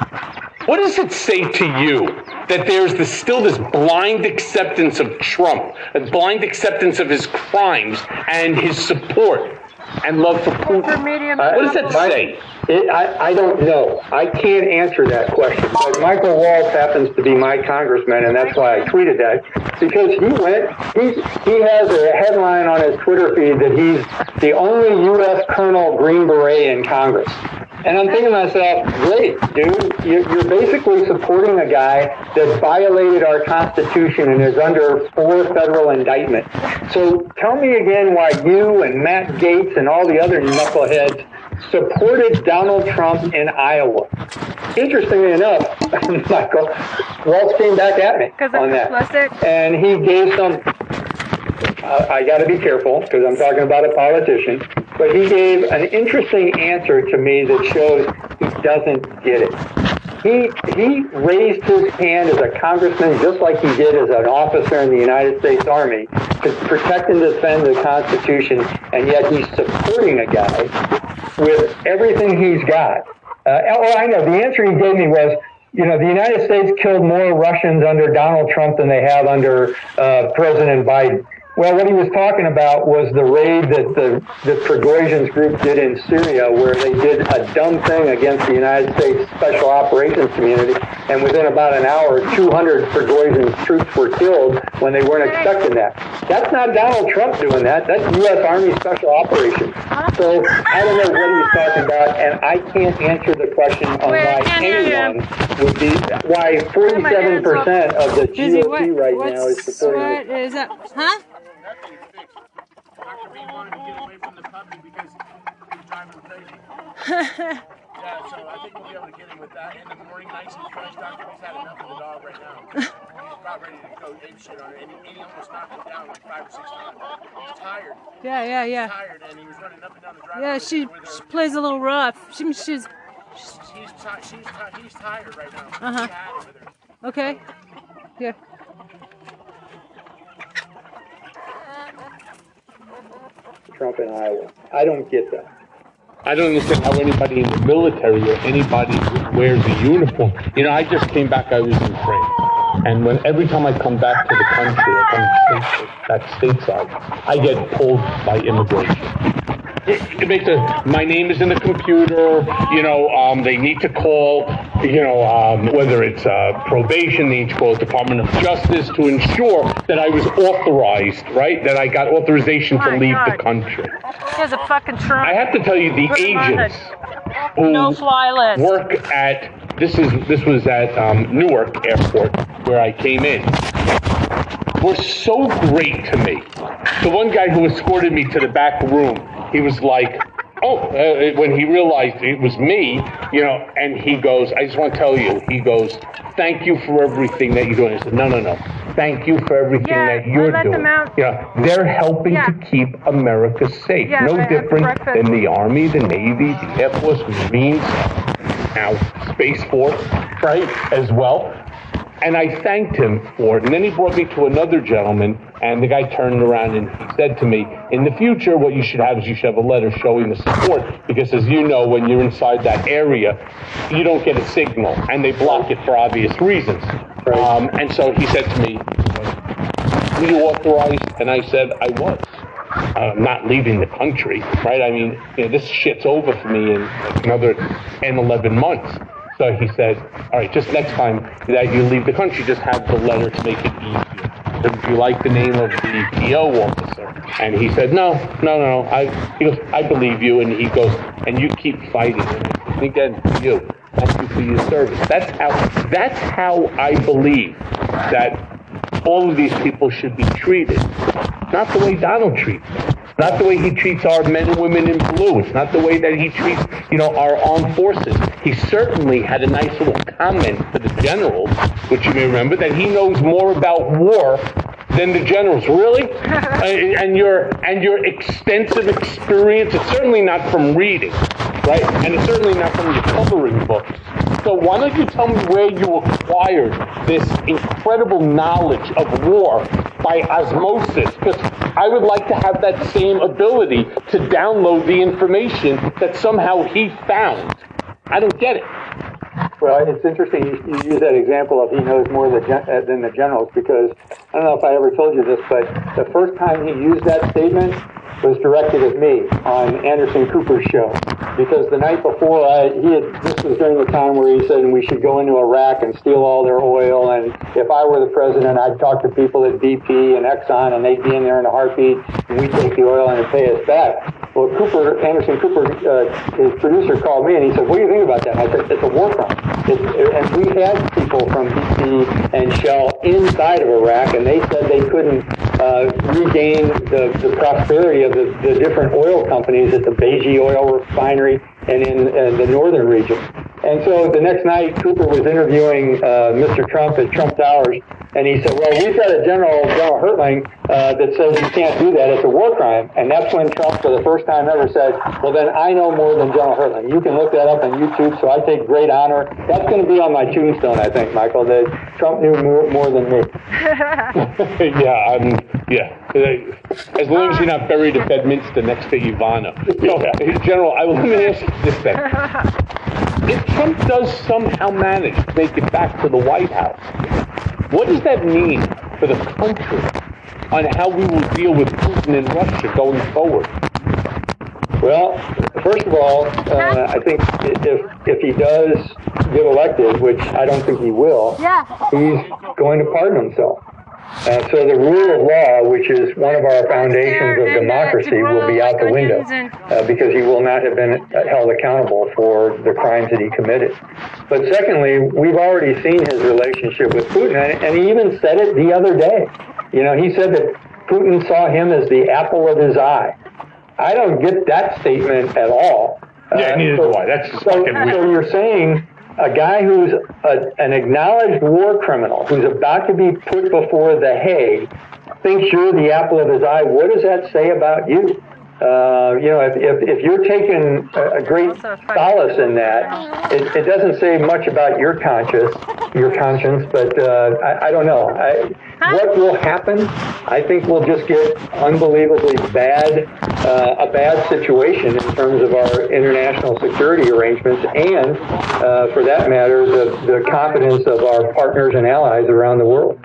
What does it say to you that there's this, still this blind acceptance of Trump, a blind acceptance of his crimes and his support and love for Putin? Uh, what does that say? It, I, I don't know. I can't answer that question. But Michael Waltz happens to be my congressman, and that's why I tweeted that. Because he went, he's, he has a headline on his Twitter feed that he's the only U.S. Colonel Green Beret in Congress. And I'm thinking to myself, great, dude, you're, you're basically supporting a guy that violated our Constitution and is under four federal indictments. So tell me again why you and Matt Gaetz and all the other knuckleheads supported Donald Trump in Iowa. Interestingly enough, Michael, Waltz came back at me on that. And he gave some, uh, I got to be careful because I'm talking about a politician, but he gave an interesting answer to me that shows he doesn't get it. He, he raised his hand as a congressman just like he did as an officer in the United States Army to protect and defend the Constitution, and yet he's supporting a guy with everything he's got. Uh, oh, I know. The answer he gave me was, you know, the United States killed more Russians under Donald Trump than they have under uh, President Biden. Well, what he was talking about was the raid that the that Prigozhin's group did in Syria, where they did a dumb thing against the United States Special Operations community, and within about an hour, 200 Prigozhin's troops were killed when they weren't expecting that. That's not Donald Trump doing that. That's U.S. Army Special Operations. So I don't know what he's talking about, and I can't answer the question on why anyone would be why 47 percent of the GOP right now is supporting. What is that? Huh? Yeah, so I think we'll be able to get him with that. And the morning nights he's fresh doctor, he's had enough of the dog right now. He's about ready to go ape shit on it, and he, he almost knocked him down like five or six times. He's tired. Yeah, yeah, yeah. He's tired, and he was running up and down the driveway. Yeah, she, she plays a little rough. She, she's He's, ti- she's ti- he's tired right now. Uh-huh. He's had it with her. okay. Yeah. Trump in Iowa. I don't get that. I don't understand how anybody in the military or anybody wears a uniform. You know, I just came back. I was in Ukraine, and when every time I come back to the country, I come state, back stateside, I get pulled by immigration. it, it makes a, my name is in the computer, you know, um, they need to call, you know, um, whether it's uh, probation, they need to call the Department of Justice to ensure that I was authorized, right? That I got authorization to leave God. the country. He has a fucking Trump. I have to tell you, the Put agents who no-fly list. work at this is this was at um, Newark Airport where I came in were so great to me. The one guy who escorted me to the back room, he was like, "Oh," uh, when he realized it was me, you know, and he goes, "I just want to tell you," he goes, "Thank you for everything that you're doing." I said, "No, no, no. Thank you for everything Yeah, that you're let doing." them out. Yeah, they're helping Yeah. to keep America safe. Yeah, no different than the Army, the Navy, the Air Force, Marines, now Space Force, right, as well. And I thanked him for it. And then he brought me to another gentleman, and the guy turned around and he said to me, In the future, what you should have is you should have a letter showing the support. Because as you know, when you're inside that area, you don't get a signal, and they block it for obvious reasons. Um, and so he said to me, Were you authorized? And I said, I was. I'm not leaving the country, right? I mean, you know, this shit's over for me in another 10, 11 months. So he said, all right, just next time that you leave the country, just have the letter to make it easier. Would you like the name of the PO officer? And he said, no, no, no. no. I, he goes, I believe you. And he goes, and you keep fighting. And again, you, thank you for your service. That's how, that's how I believe that all of these people should be treated. Not the way Donald treats them. Not the way he treats our men and women in blue. It's not the way that he treats, you know, our armed forces. He certainly had a nice little comment for the generals, which you may remember, that he knows more about war than the generals. Really? Uh, and your and your extensive experience. It's certainly not from reading, right? And it's certainly not from your coloring books. So why don't you tell me where you acquired this incredible knowledge of war by osmosis? Because I would like to have that same ability to download the information that somehow he found. I don't get it. Well, it's interesting you, use that example of he knows more than, uh, than the generals because I don't know if I ever told you this, but the first time he used that statement was directed at me on Anderson Cooper's show because the night before I, he had this was during the time where he said we should go into Iraq and steal all their oil and if I were the president I'd talk to people at BP and Exxon and they'd be in there in a heartbeat and we'd take the oil and pay us back. Well, Cooper, Anderson Cooper, uh, his producer called me and he said, "What do you think about that?" And I said, "It's a war crime." It's, and we had people from BP and Shell inside of Iraq, and they said they couldn't uh, regain the, the prosperity of the, the different oil companies at the Baiji oil refinery and in, in the northern region. And so the next night, Cooper was interviewing uh, Mr. Trump at Trump Towers, and he said, "Well, we've got a general, General Hertling, uh, that says you can't do that. It's a war crime." And that's when Trump, for the first time ever, said, "Well, then I know more than General Hertling. You can look that up on YouTube." So I take great honor. That's going to be on my tombstone, I think, Michael. That Trump knew more, more than me. yeah, I'm, yeah. As long as you're not buried at Bedminster next to Ivana. So, General, I will let me ask you this then. If Trump does somehow manage to make it back to the White House, what does that mean for the country on how we will deal with Putin and Russia going forward? Well, first of all, uh, I think if if he does get elected, which I don't think he will, Yeah. he's going to pardon himself. Uh, so the rule of law, which is one of our foundations of democracy, will be out the window uh, because he will not have been held accountable for the crimes that he committed. But secondly, we've already seen his relationship with Putin, and, and he even said it the other day. You know, he said that Putin saw him as the apple of his eye. I don't get that statement at all. Yeah, neither so, do I. That's just so, fucking so you're saying a guy who's a, an acknowledged war criminal, who's about to be put before the Hague, thinks you're the apple of his eye. What does that say about you? Uh, you know, if, if, if you're taking a, a great solace in that, it, it doesn't say much about your conscience, your conscience. But uh, I, I don't know. I, what will happen? I think we'll just get unbelievably bad, uh, a bad situation in terms of our international security arrangements, and uh, for that matter, the, the confidence of our partners and allies around the world.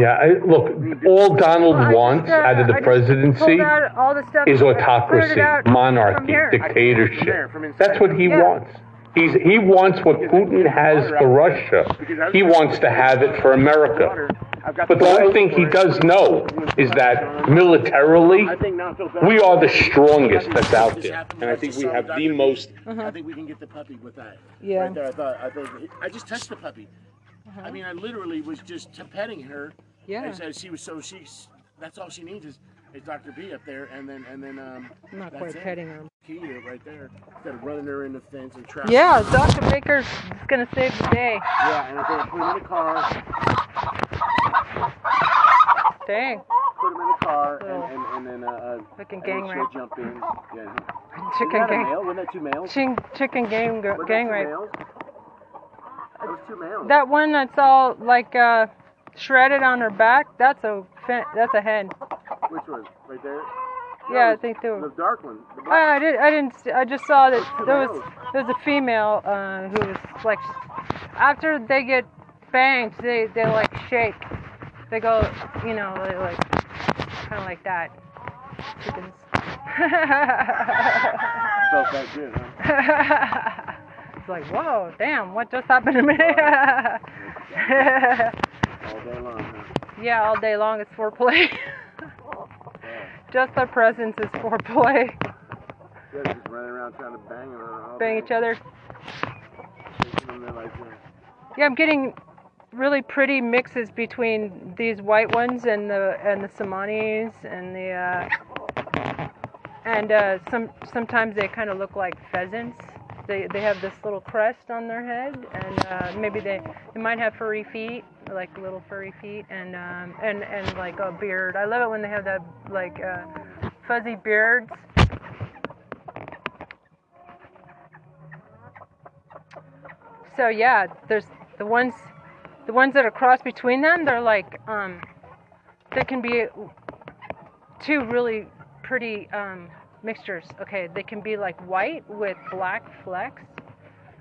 Yeah, I, look, all Donald Well, I wants just, uh, out of the I just presidency pulled out all the stuff is I printed autocracy, out from monarchy, here. dictatorship. That's what he Yeah. wants. He's, he wants what Putin has for Russia. He wants to have it for America. But the one thing he does know is that militarily, we are the strongest that's out there. And I think we have the most I think we can get the puppy with that. Yeah. Right there, I thought. I think I just touched the puppy. I mean, I literally was just t- petting her. Yeah. As she was so she's. That's all she needs is, is Dr. B up there, and then and then um. I'm not quite it. petting her. Key right there. Instead of running her in the fence and trapping. Yeah, Dr. Baker's gonna save the day. Yeah, and I think I put him in the car. Dang. Put him in the car, and, and, and then uh, uh, fucking gang then rape. jump in. Yeah. Chicken that gang. male? Wasn't that two males? Ching, chicken gang, gang rape. males? That was two males. That one that's all like uh, shredded on her back. That's a fin- that's a hen. Which one? Right there. Yeah, I No, think too. The dark one. The. I, I did. I didn't. see- I just saw that there was there was a female uh, who was like after they get banged, they they like shake. They go, you know, they like kind of like that. Chickens. Felt that good, huh? it's like, whoa, damn, what just happened to me? Day long, huh? yeah, all day long it's foreplay. just their presence is foreplay. Yeah, just running around trying to bang all Bang each other. Taking them there like. Yeah, I'm getting really pretty mixes between these white ones and the and the Somanis and the uh, and uh, some sometimes they kind of look like pheasants. They they have this little crest on their head and uh, maybe they they might have furry feet, like little furry feet and um, and and like a beard. I love it when they have that like uh, fuzzy beards. So yeah, there's the ones the ones that are crossed between them, they're like um they can be two really pretty um mixtures. Okay, they can be like white with black flecks.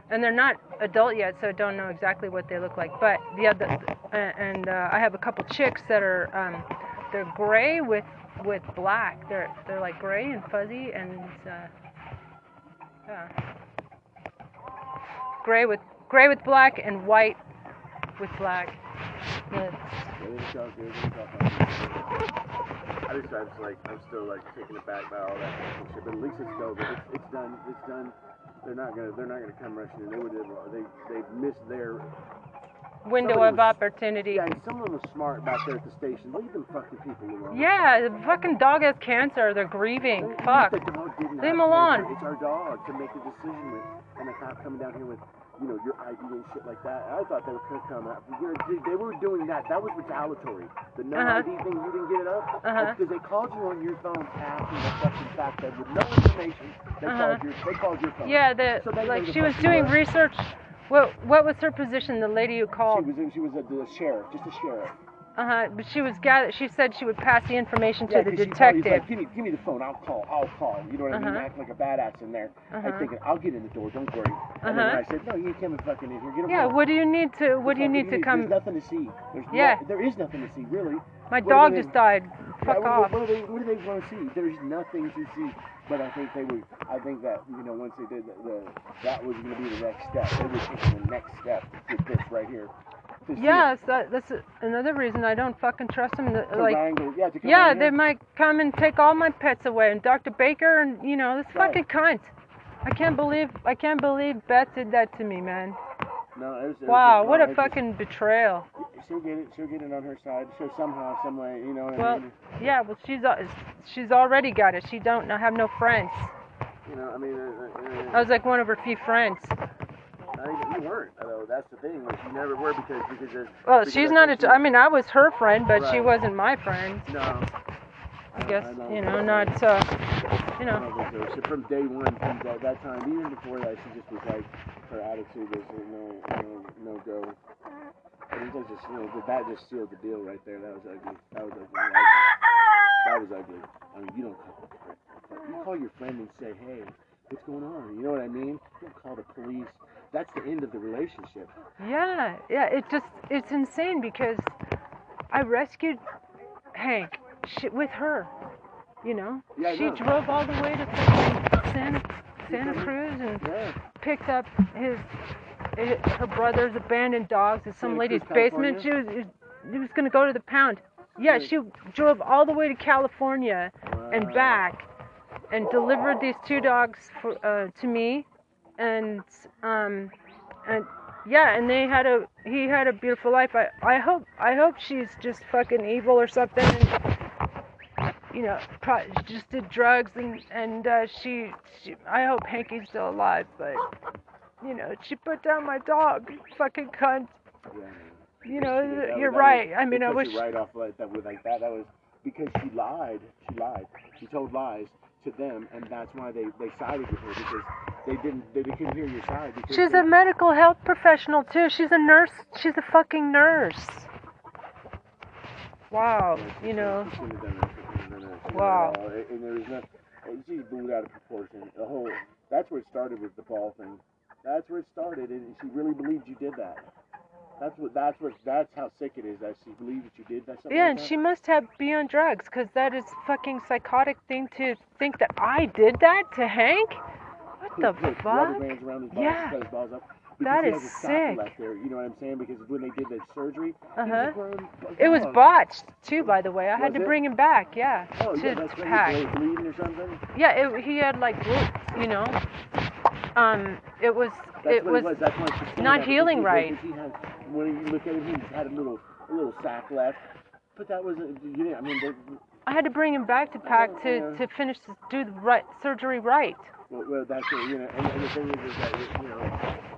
And they're not adult yet, so I don't know exactly what they look like. But the other, and uh, I have a couple chicks that are, um, they're gray with with black. They're they're like gray and fuzzy, and uh, yeah, gray with gray with black and white with black. I just, I was like, I'm still like taken aback by all that fucking shit. But at least it's over. It's, it's done. It's done. They're not gonna, they're not gonna come rushing in. They would, have, they, they missed their. Window Somebody of was- opportunity. Yeah, and someone was smart back there at the station. Leave them fucking people alone. Yeah, the fucking dog has cancer. They're grieving. Fuck. The Leave him alone. It's our dog to make a decision with, and the cop coming down here with, you know, your ID and shit like that. I thought they were gonna come know, they, were doing that. That was retaliatory. The no Uh-huh. ID thing, you didn't get it up Uh-huh. because they called you on your phone asking the fucking fact that with no information, they Uh-huh. called your, they called your phone. Yeah, the So they like she was doing research. What what was her position? The lady who She called. was, she was a, the sheriff, just a sheriff. Uh huh. But she was gather. She said she would pass the information to Yeah, the 'cause she probably was detective. Like, give me, give me the phone. I'll call. I'll call. You know what I mean? Uh-huh. Act like a badass in there. Uh-huh. I'm thinking, I'll get in the door. Don't worry. And then Uh-huh. I said, no, you ain't coming fucking in here. Get him Yeah. What do you need to? What do you need to come There's come? nothing to see. There's Yeah. No, there is nothing to see, really. My What dog just died. Fuck what, off. What, do they, what do they want to see? There's nothing to see. But I think they would. I think that you know once they did the, the that was going to be the next step. They would take the next step with this right here. Yes, that, that's another reason I don't fucking trust them. To Like, wrangle- yeah, to yeah, they might come and take all my pets away, and Dr. Baker, and you know this Right. fucking cunt. I can't believe I can't believe Beth did that to me, man. No, it was, it was Wow, no, what a it's just- fucking betrayal. She'll get it. She'll get it on her side. So somehow, some way, you know what I Well, mean? yeah, well she's she's already got it. She don't have no friends. You know, I mean, uh, uh, I was like one of her few friends. uh, you weren't. Though that's the thing. Like you never were because because. Well, because she's not a. I mean, I was her friend, but she wasn't my friend. No. I guess you know, not uh, you know. I don't think so. From day one, from that, that time, even before that, she just was like, her attitude was no, no, no go. I think that just, you know, that- that just sealed the deal right there. That was ugly. That was ugly. That was ugly. I mean, you don't call, you call your friend and say, hey, what's going on? You know what I mean? You don't call the police. That's the end of the relationship. Yeah, yeah. It just it's insane because I rescued Hank she, with her. You know, Yeah, she know. drove all the way to Santa Santa Cruz and Yeah. picked up his, hi- her brother's abandoned dogs in some Santa lady's Cruz, basement. She was he was gonna go to the pound. Yeah, she drove all the way to California and back, and delivered these two dogs for, uh, to me, and um, and yeah, and they had a he had a beautiful life. I I hope I hope she's just fucking evil or something. And, you know, pro- just did drugs and and uh, she, she I hope Hanky's still alive, but you know, she put down my dog, fucking cunt. Yeah. You know, That- you're right. was- I mean, I wish. right off like that like that. That was because she lied. She lied. She told lies to them, and that's why they they sided with her because they didn't they, they couldn't hear your side. She's they, a medical health professional too. She's a nurse. She's a fucking nurse. Wow, you know. She shouldn't have. She shouldn't have done that. She Wow. did it all, And, there was no. and She's blew out of proportion. The whole. That's where it started with the ball thing. That's where it started, and she really believed you did that. That's what. That's what. That's how sick it is. That she believed that you did that. Yeah, like and that. she must have be on drugs because that is fucking psychotic thing to think that I did that to Hank. What the fuck? rubber bands around his balls, Yeah. Cut his balls up. That is has a sock sick. left there, you know what I'm saying? Because when they did the surgery, Uh-huh. grown It was botched too, by the way. I had to it? bring him back. Yeah, Oh, to, yeah, that's to right. pack. He bleeding or something. Yeah, it, he had like you know. Um, it was That's it was, it was. Not healing right. He had, when you look at him, he had a little, a little sack left. But that was, a, you didn't. I mean, they, I had to bring him back to pack to, to finish the, do the right surgery right. well, well, that's it, you know. And, and the thing is, is that you know,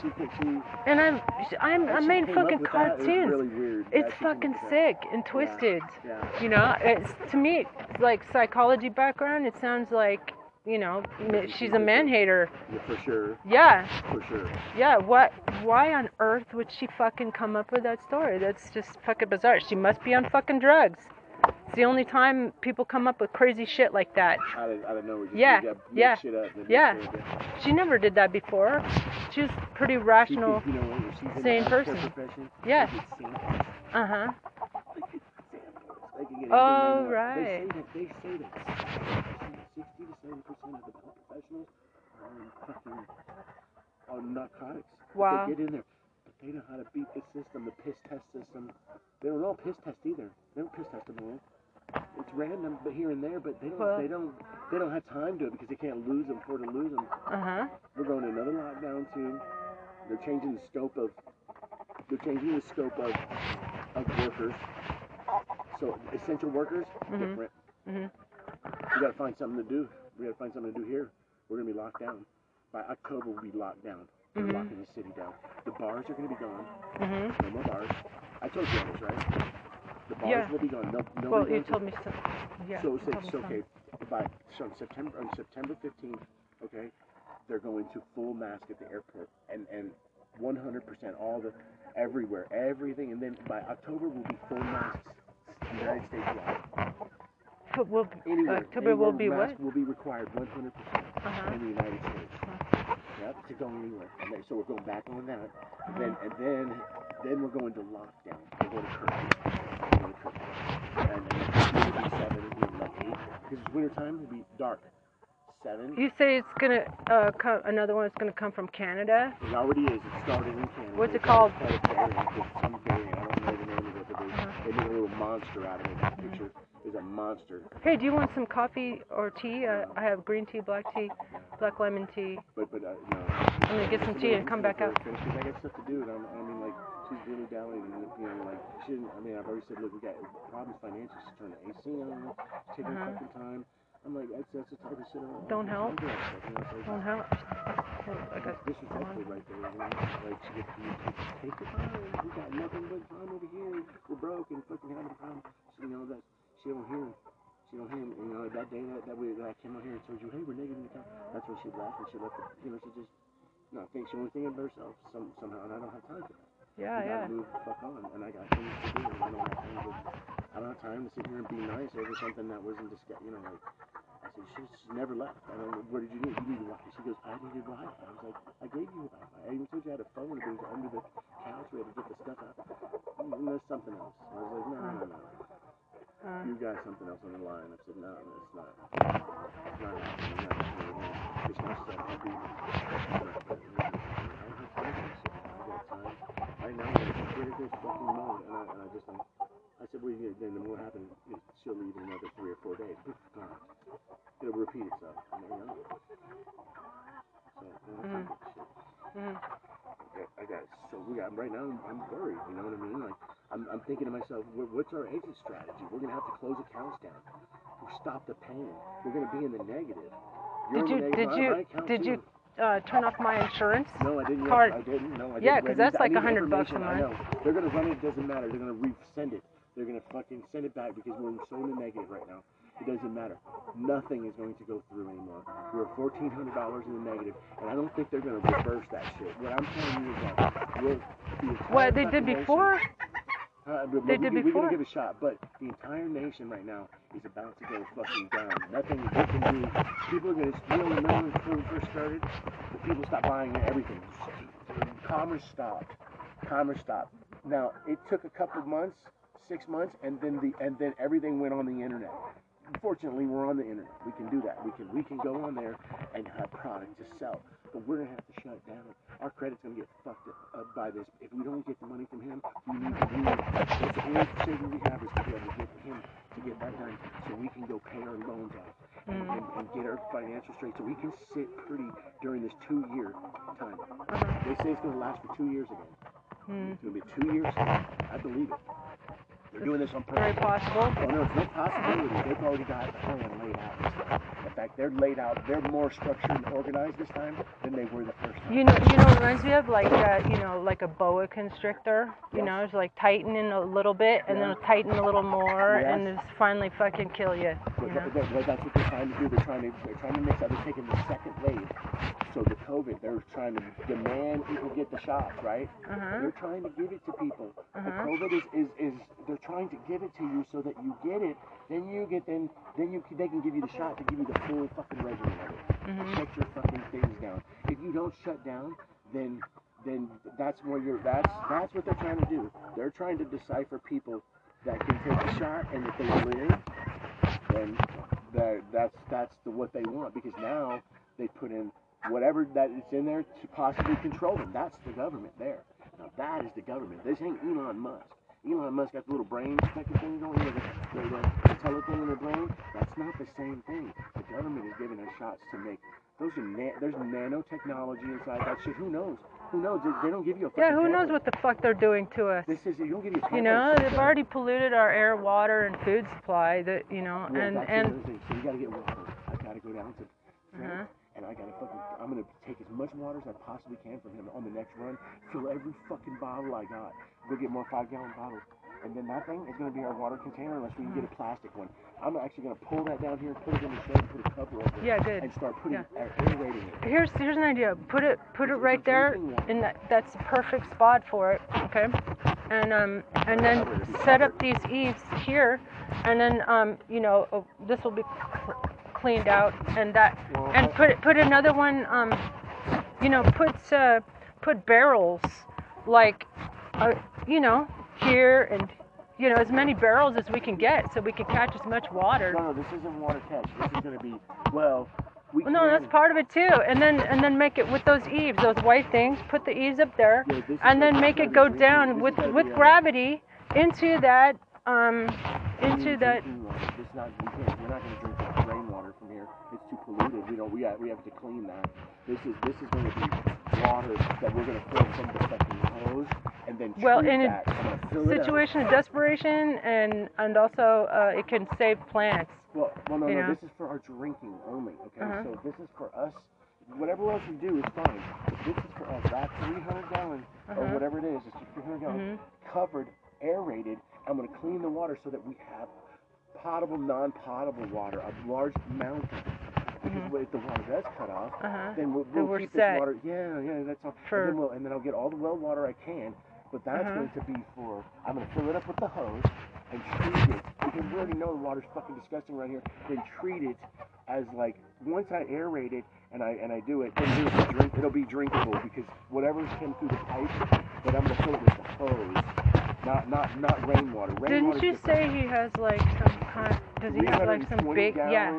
she, she, And I'm I'm I made fucking with that. It cartoons. really weird It's she came up fucking that. sick and twisted. yeah. You know, it's to me it's like psychology background. It sounds like you know she's a man hater. yeah, for sure, Yeah, for sure. yeah. What? Why on earth would she fucking come up with that story? That's just fucking bizarre. She must be on fucking drugs. The only time people come up with crazy shit like that. Out of, out of nowhere, just Yeah, yeah, yeah. She never did that before. She was pretty rational, could, you know, sane person. Yeah. they get seen. Uh huh. Oh, right. They say that they say that sixty to seventy percent of the professionals are on fucking on narcotics. Wow. They get in there, but they know how to beat the system, the piss test system. They don't all piss test either. They don't piss test them all. It's random, but here and there. But they don't. Well- they don't. They don't have time to it because they can't lose them before to lose them. Uh huh. We're going to another lockdown soon. They're changing the scope of they're changing the scope of of workers. So essential workers, Mhm. different. Mhm. We gotta find something to do. We gotta find something to do here. We're gonna be locked down. By October we'll be locked down. We're Mhm. locking the city down. The bars are gonna be gone. Mhm. No more bars. I told you this, right? The bars Yeah. will be gone. No, nobody Well, you to- told me so. Yeah. so it's, it's so. okay. By so on September on September fifteenth, okay, they're going to full mask at the airport and and one hundred percent all the everywhere everything and then by October will be full masks United States wide. But will Anywhere, October will be mask what? will be required one hundred percent Uh-huh. in the United States. Yep, to go anywhere. And then, so we're going back on that. And then and then then we're going to lockdown. We're going to curfew. We're going to curfew. And then it's be seven, it'll be like eight. Because it's winter time, it'll be dark. Seven. You say it's gonna uh come, another one is gonna come from Canada. It already is. It started in Canada. What's it It's called? quite a variant. It's some variant. I don't know the name of it, but they, Uh-huh. they made a little monster out of it. The picture is a monster. Hey, do you want some coffee or tea? Uh, I have green tea, black tea, black lemon tea. But but uh, no. I'm gonna get some tea and come back out. Because I got stuff to do, and I'm, I mean like she's really dallying, and you know like she. didn't- I mean I've already said look we got problems financially. She's turning the AC on, taking her Uh-huh. fucking time. I'm like that's that's the type of shit. I don't have help. stuff, you know, so- Don't help. I got This is actually right there, you know. Like she gets you take your time. We got nothing but time over here. We're broke and fucking having a problem. So, you know that she don't hear him. She don't hear him. You know that day that, that we that I came out here and told you, hey, we're negative in the account. That's when she laughed and she left. The, you know she just no I think she only thinking about herself some, somehow, and I don't have time for that. Yeah, yeah. move the fuck on, and I got things to do, and I don't have time to. I don't have time to sit here and be nice over something that wasn't discussed. You know, like I said, she, she never left. I don't know, what did you need? You needed Wi-Fi. She goes, I needed Wi-Fi. I was like, I gave you Wi-Fi. I even told you I had a phone, it was under the couch. We had to get the stuff out. And there's something else. I was like, no, no, no, no. Uh, You got something else on the line. I said, no, no, it's not. It's not happening. You're not. It's not stuff to do. It's not that. I don't have time for this shit. I got time. Right now, in a critical fucking mode, and I, and I just, I'm, I said, well, yeah, then what happened is she'll leave in another three or four days. Poof, gone. It'll repeat itself. I mean, you know. So, you know, Mhm. shit. mhm. I got, I got so we got right now. I'm, I'm worried. You know what I mean? Like I'm, I'm thinking to myself, what's our exit strategy? We're gonna have to close accounts down. We stop the pain. We're gonna be in the negative. You're Did you the did you did you uh, turn off my insurance No, I didn't. Yet. card? I didn't. No, I didn't. Yeah, because that's like a 100 bucks a information. I month. know. They're gonna run it. Doesn't matter. They're gonna resend it. They're gonna fucking send it back because we're so in the negative right now. It doesn't matter. Nothing is going to go through anymore. We're fourteen hundred dollars in the negative, and I don't think they're gonna reverse that shit. What I'm telling you is that we'll, the What they did before? Uh, but They did we, before. We're gonna give it a shot, but the entire nation right now is about to go fucking down. Nothing they can do. People are gonna. steal. remember when COVID first started? The people stopped buying everything. Commerce stopped. Commerce stopped. Now it took a couple months, six months, and then the and then everything went on the internet. Fortunately, we're on the internet. We can do that. We can we can go on there and have product to sell. But we're gonna have to shut down. Our credit's gonna get fucked up uh, by this. If we don't get the money from him, we need to do that's the only saving we have is to be able to get him to get that done, so we can go pay our loans off and, and, and get our financial straight, so we can sit pretty during this two-year time. They say it's gonna last for two years again. Hmm. It's gonna be two years. I believe it. They're doing this on purpose. Very possible. Oh no, it's no possibility. They've already got a plan laid out. And stuff. In fact, they're laid out. They're more structured and organized this time than they were the first time. You know, you know, it reminds me of like, uh, you know, like a boa constrictor. You know, it's like tightening a little bit, and then Yeah. it'll tighten a little more, Yes. and just finally fucking kill you. But You that- that- that's what they're trying to do. They're trying to they're trying to mix up. They're taking the second wave. So the COVID, they're trying to demand people get the shots, right? Uh-huh. They're trying to give it to people. The Uh-huh. COVID is, is, is they're trying to give it to you so that you get it. Then you get then then you they can give you the shot to give you the full fucking regimen of it. Mhm. Shut your fucking things down. If you don't shut down, then then that's where you're. That's that's what they're trying to do. They're trying to decipher people that can take the shot and that they live then that that's that's the what they want because now they put in whatever that is in there to possibly control them. That's the government there. Now that is the government. This ain't Elon Musk. Elon Musk got the little brain fucking thing going, you know, the, the, the, the telephone in the brain. That's not the same thing. The government is giving us shots to make those are na- there's nanotechnology inside that shit. Who knows? Who knows? They, they don't give you a Yeah, fucking who knows what the fuck they're doing to us? This is you don't give you. a You know, they've already polluted our air, water, and food supply. That you know, Yeah, and that's and thing. So you gotta get water. I gotta go down to Uh-huh. And I gotta fucking. I'm gonna take as much water as I possibly can from him on the next run. Fill every fucking bottle I got. Go get more five gallon bottles. And then that thing is gonna be our water container unless we can get a plastic one. I'm actually gonna pull that down here, put it in the shed, put a cover over it, Yeah, good. and start putting Yeah. uh, aerating it. here's here's an idea. Put it put it right there, and that that's the perfect spot for it. Okay, and um and then set up these eaves here, and then um you know uh, this will be cleaned out, and that and put put another one um you know put uh, put barrels like uh, you know here and you know as many barrels as we can get so we can catch as much water. No, no, this isn't water catch. This is gonna be well. We Well, no, that's part of it too. And then and then make it with those eaves, those white things. Put the eaves up there, Yeah, and then make it go gonna be drinking- down with with uh, gravity into that um into that. It's not. We can't. We're not going to drink that from here. It's too polluted. We don't. We got. We have to clean that. This is. This is going to be water that we're going to fill from the fucking hose and then Well, in a that. I'm gonna fill it up. situation of desperation, and and also uh, it can save plants. Well, well, no, no. know? This is for our drinking only. Okay. Uh-huh. So this is for us. Whatever else we do is fine. But this is for us. That 300 gallon or Uh-huh. whatever it is. It's just 300 gallons Mhm. covered, aerated. I'm going to clean the water so that we have potable, non-potable water, a large amount of it. Because if the water does cut off, Mm-hmm. Uh-huh. then we'll, we'll keep set. this water. Yeah, yeah, that's all. For- And then, we'll, and then I'll get all the well water I can. But that's Uh-huh. going to be for. I'm going to fill it up with the hose, and treat it because we already know the water's fucking disgusting right here. Then treat it as like once I aerate it and I and I do it, then it'll be, drink, it'll be drinkable because whatever's came through the pipe, but I'm gonna fill it with the hose, not not not rainwater. Didn't you say he has like some kind? Does he have like some 320 big? Yeah.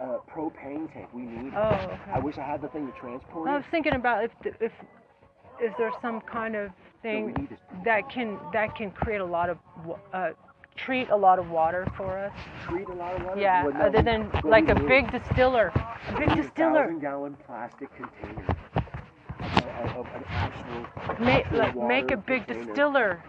Uh, propane tank we need. Oh, okay. I wish I had the thing to transport I was thinking about if the- if is there some kind of thing that can that can create a lot of uh, treat a lot of water for us. Treat a lot of water. Yeah, Well, no, other than like a big distiller, a big a distiller. thousand gallon plastic container of, of an actual. Make like make a big container. distiller.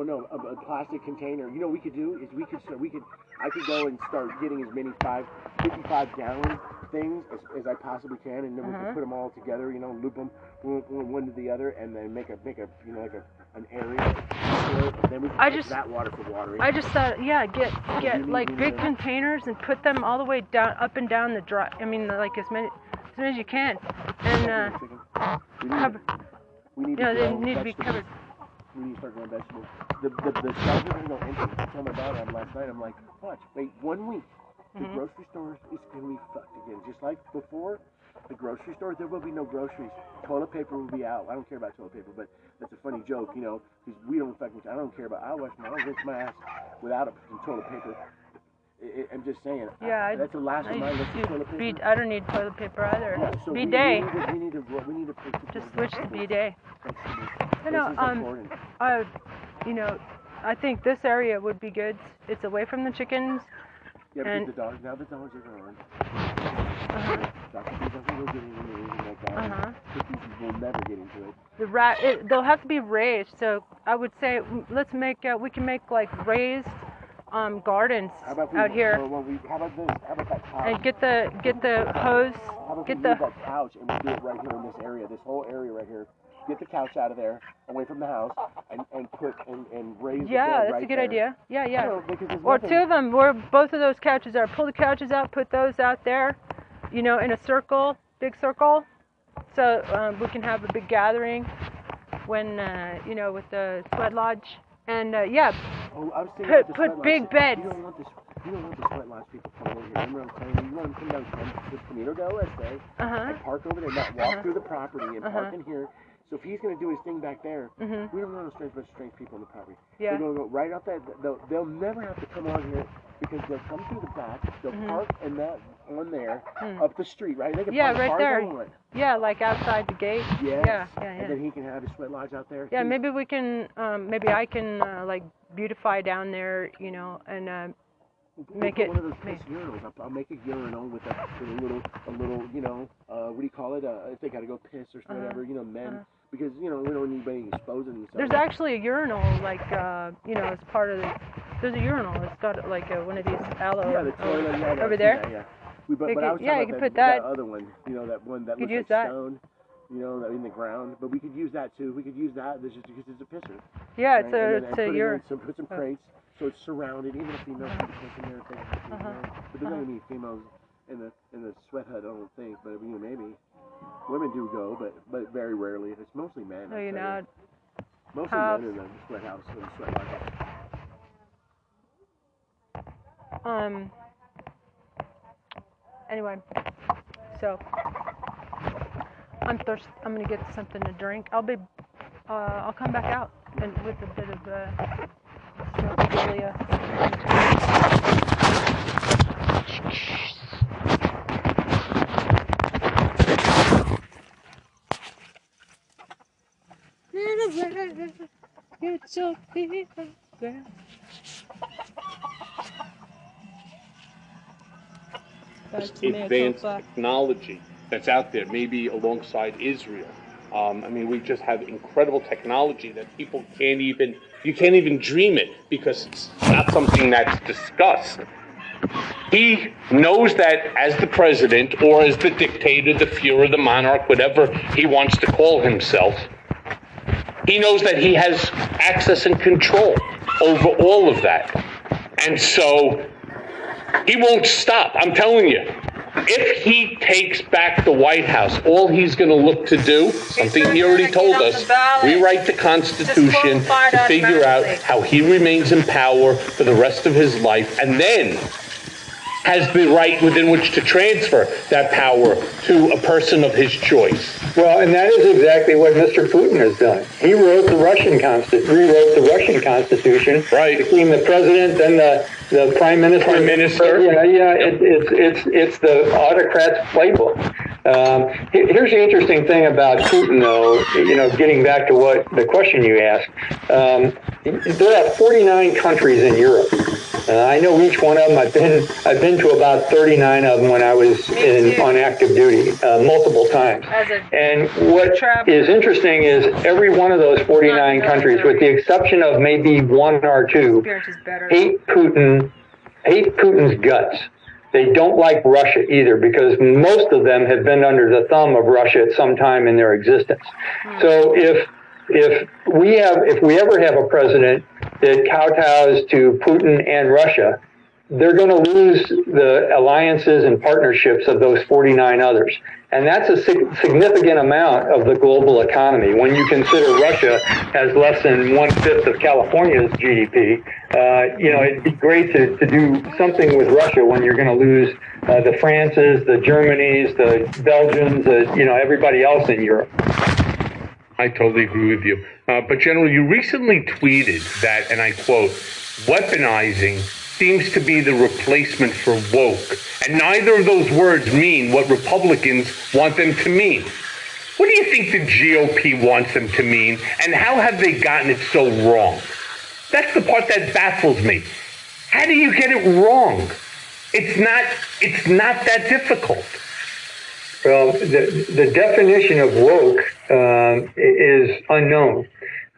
Well, no, a, a plastic container. You know, what we could do is we could start, we could I could go and start getting as many five, 55 gallon things as, as I possibly can, and then we Uh-huh. can put them all together. You know, loop them one, to the other, and then make a make a you know like a an area. for it, and then we can I just- that water for watering. I just thought, yeah, get get like big to- containers and put them all the way down, up and down the dry. I mean, like as many, as many as you can, and uh, we need, cover. we need Yeah, to they need to be vegetables. covered. We need to start growing vegetables. The the the are gonna go empty. I told my daughter that last night. I'm like, watch, wait one week. The Mhm. grocery stores is gonna be fucked again, just like before. The grocery store, there will be no groceries. Toilet paper will be out. I don't care about toilet paper, but that's a funny joke, you know, because we don't fucking. I don't care about. I wash my, I rinse my ass without a toilet paper. I, I, I'm just saying. Yeah, I, that's the last I, do toilet paper. B- I don't need toilet paper either. Yeah, so we- bidet. We, need to, we need to we need to put Just switch to bidet. vegetables. You know, um. I, you know, I think this area would be good. It's away from the chickens. Yeah, and the dogs, now the dogs are gone. uh-huh, Dr. P doesn't go get into anything like that. Uh-huh. Will never get into it. the rat, it, they'll have to be raised. So I would say let's make uh, we can make like raised um, gardens we, out here Well, well, we, how about this? How about that couch? and get the get the hose, how about get we the that couch and we do it right here in this area, this whole area right here. Get the couch out of there, away from the house, and, and put and, and raise the yeah, that's right a good there. idea. Yeah, yeah. Know, or nothing- two of them where both of those couches are. Pull the couches out, put those out there, you know, in a circle, big circle, so um, we can have a big gathering when uh, you know with the sweat lodge. And uh, yeah, Oh, I was put put big lodge. beds. You don't want this. You don't want the sweat lodge people coming over here. Remember I was telling you, you want them to come down to Camino del Oeste Uh-huh. and park over there, not walk Uh-huh. through the property and park Uh-huh. in here. So if he's going to do his thing back there, Mhm. we don't want no strange bunch of strange people on the property. Yeah. They're going to go right out that. They'll, they'll never have to come on here because they'll come through the back. They'll Mhm. park in that on there Hmm. up the street, right? They can Yeah, right there. yeah, like outside the gate. Yes. Yeah, yeah, yeah. And then he can have his sweat lodge out there. Yeah, He- maybe we can, um, maybe I can uh, like beautify down there, you know, and uh, We'll make it. one of those piss urinals. I'll, I'll make a urinal with a, with a little, a little, you know, uh, what do you call it? Uh, if they got to go piss or Uh-huh, whatever, you know, men, uh-huh. because you know we don't need anybody exposing themselves. There's actually a urinal, like uh, you know, as part of the. There's a urinal. It's got like a, one of these aloe yeah, the toilet, yeah, over there. that, yeah. We, but, but I was yeah, you could put that- other one, you know, that one that Could looks use like that. stone, you know, in the ground. But we could use that too. We could use that. This is because it's a pisser. Yeah, it's right? a- and then, it's and a put it in Some, put some uh, crates, so it's surrounded. Even if females can piss in there, they Uh-huh. But there's not gonna be females in the in the sweat hut. I don't think, but you know, maybe. Women do go, but but very rarely. It's mostly men. No, you're not. Mostly House. men in the sweat house and sweat lodge. Um. Anyway, so I'm thirsty. I'm gonna get something to drink. I'll be. Uh, I'll come back out and with a bit of uh, feet up, girl. That's advanced technology that's out there, maybe alongside Israel. Um, I mean, we just have incredible technology that people can't even, you can't even dream it because it's not something that's discussed. He knows that as the president or as the dictator, the Fuhrer, the monarch, whatever he wants to call himself, he knows that he has access and control over all of that. And so he won't stop. I'm telling you. if he takes back the White House, all he's going to look to do, something he already told us, rewrite the Constitution to figure out how he remains in power for the rest of his life, and then has the right within which to transfer that power to a person of his choice. Well, and that is exactly what Mr. Putin has done. He wrote the Russian consti- rewrote the Russian constitution. Right. Became the president, then the, the prime minister. Prime minister. Yeah, yeah. It, it's it's it's the autocrat's playbook. Um, here's the interesting thing about Putin, though. You know, getting back to what the question you asked, um, there are 49 countries in Europe. Uh, I know each one of them. I've been I've been to about 39 of them when I was in on active duty uh, multiple times. And what is interesting is every one of those 49 countries, with the exception of maybe one or two, hate Putin, hate Putin's guts. They don't like Russia either because most of them have been under the thumb of Russia at some time in their existence. So if if we have if we ever have a president that kowtows to Putin and Russia, they're going to lose the alliances and partnerships of those 49 others. And that's a sig- significant amount of the global economy. When you consider Russia has less than one fifth of California's GDP, uh, you know, it'd be great to, to do something with Russia when you're going to lose uh, the Frances, the Germanys, the Belgians, the, you know, everybody else in Europe. I totally agree with you. Uh, but General, you recently tweeted that, and I quote, weaponizing seems to be the replacement for woke. And neither of those words mean what Republicans want them to mean. What do you think the GOP wants them to mean, and how have they gotten it so wrong? That's the part that baffles me. How do you get it wrong? It's not it's not that difficult. Well, the, the definition of woke um, is unknown.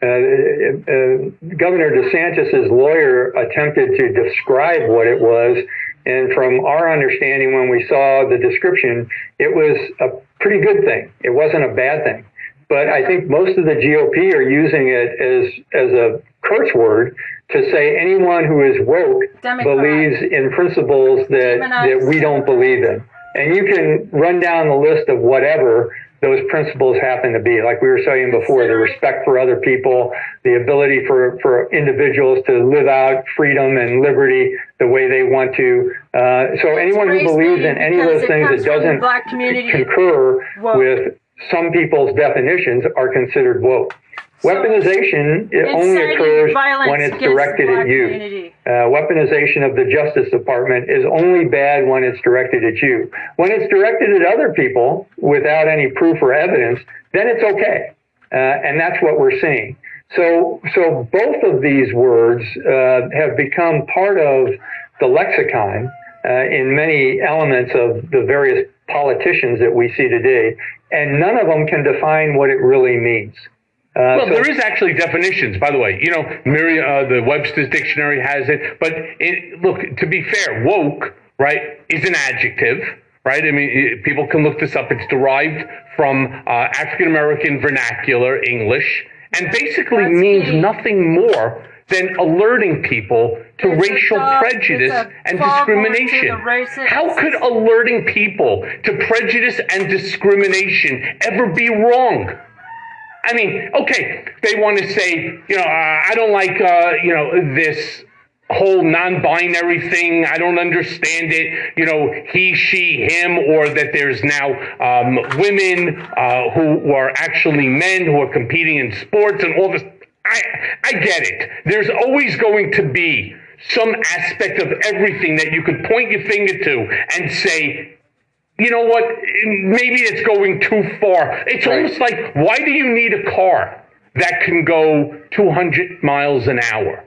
Uh, uh, Governor DeSantis's lawyer attempted to describe what it was, and from our understanding, when we saw the description, it was a pretty good thing. It wasn't a bad thing. But I think most of the GOP are using it as as a curse word to say anyone who is woke Democrat. believes in principles that that we don't believe in. And you can run down the list of whatever those principles happen to be. Like we were saying before, the respect for other people, the ability for, for individuals to live out freedom and liberty the way they want to. Uh, so anyone who believes in any of those things that doesn't black community. concur Woke. with some people's definitions are considered woke. Weaponization it only occurs when it's directed at you. Uh, weaponization of the Justice Department is only bad when it's directed at you. When it's directed at other people without any proof or evidence, then it's okay. Uh, and that's what we're seeing. So, so both of these words uh, have become part of the lexicon uh, in many elements of the various politicians that we see today, and none of them can define what it really means. Uh, well, so- there is actually definitions, by the way. You know, Miri, uh, the Webster's dictionary has it. But it, look, to be fair, woke, right, is an adjective, right? I mean, i- people can look this up. It's derived from uh, African American vernacular English, and basically means nothing more than alerting people to racial a- prejudice and foghorn to the discrimination. How could alerting people to prejudice and discrimination ever be wrong? I mean, okay, they want to say, you know, uh, I don't like, uh, you know, this whole non-binary thing. I don't understand it. You know, he, she, him, or that there's now um, women uh, who are actually men who are competing in sports and all this. I, I get it. There's always going to be some aspect of everything that you could point your finger to and say, you know what? Maybe it's going too far. It's almost like, why do you need a car that can go 200 miles an hour?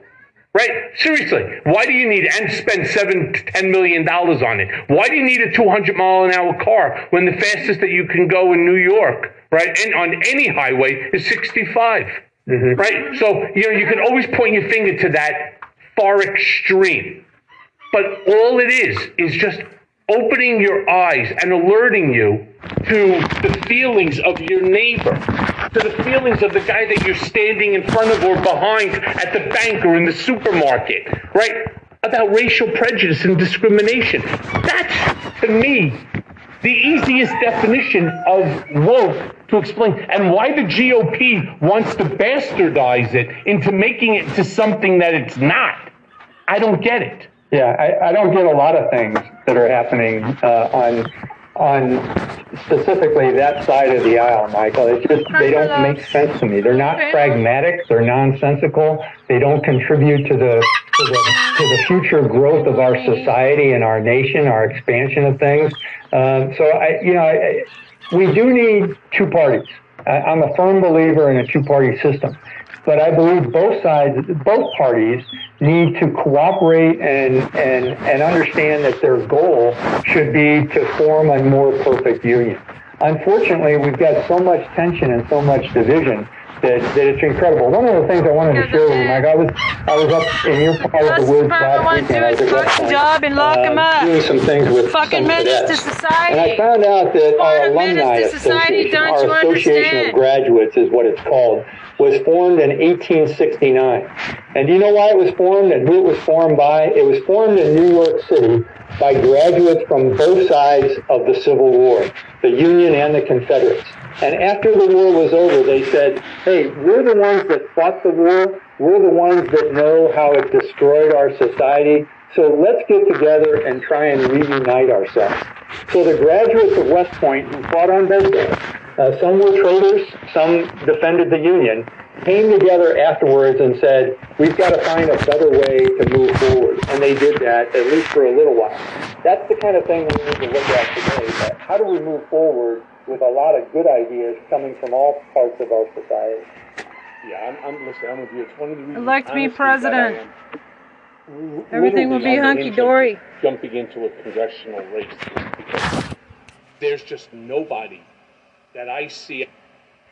Right? Seriously, why do you need and spend seven to ten million dollars on it? Why do you need a 200 mile an hour car when the fastest that you can go in New York, right, and on any highway is 65? Mm-hmm. Right? So you know you can always point your finger to that far extreme. But all it is is just opening your eyes and alerting you to the feelings of your neighbor, to the feelings of the guy that you're standing in front of or behind at the bank or in the supermarket, right? About racial prejudice and discrimination. That's, to me, the easiest definition of woke to explain, and why the GOP wants to bastardize it into making it to something that it's not. I don't get it. Yeah, I, I don't get a lot of things that are happening uh, on on specifically that side of the aisle, Michael. It's just they don't make sense to me. They're not pragmatic. They're nonsensical. They don't contribute to the to the, to the future growth of our society and our nation, our expansion of things. Uh, so I, you know, I, we do need two parties. I, I'm a firm believer in a two-party system but I believe both sides, both parties need to cooperate and, and, and understand that their goal should be to form a more perfect union. Unfortunately, we've got so much tension and so much division that, that it's incredible. One of the things I wanted to share with you, Mike, I was I was up in your part of the woods last weekend. I was at West Point, job and lock um, lock 'em up. doing some things with Fucking some menace to society. And I found out that Part our of menace alumni society, association, our association understand? of graduates is what it's called, was formed in 1869. And do you know why it was formed and who it was formed by? It was formed in New York City by graduates from both sides of the Civil War, the Union and the Confederates. And after the war was over, they said, hey, we're the ones that fought the war. We're the ones that know how it destroyed our society. So let's get together and try and reunite ourselves. So the graduates of West Point who fought on both sides, uh, some were traitors, some defended the Union, came together afterwards and said, we've got to find a better way to move forward. And they did that, at least for a little while. That's the kind of thing we need to look at today. That how do we move forward with a lot of good ideas coming from all parts of our society? Yeah, I'm, I'm listen. I'm with you. It's one of the reasons. Elect me honestly, that president. Everything will be hunky dory. Jumping into a congressional race because there's just nobody that I see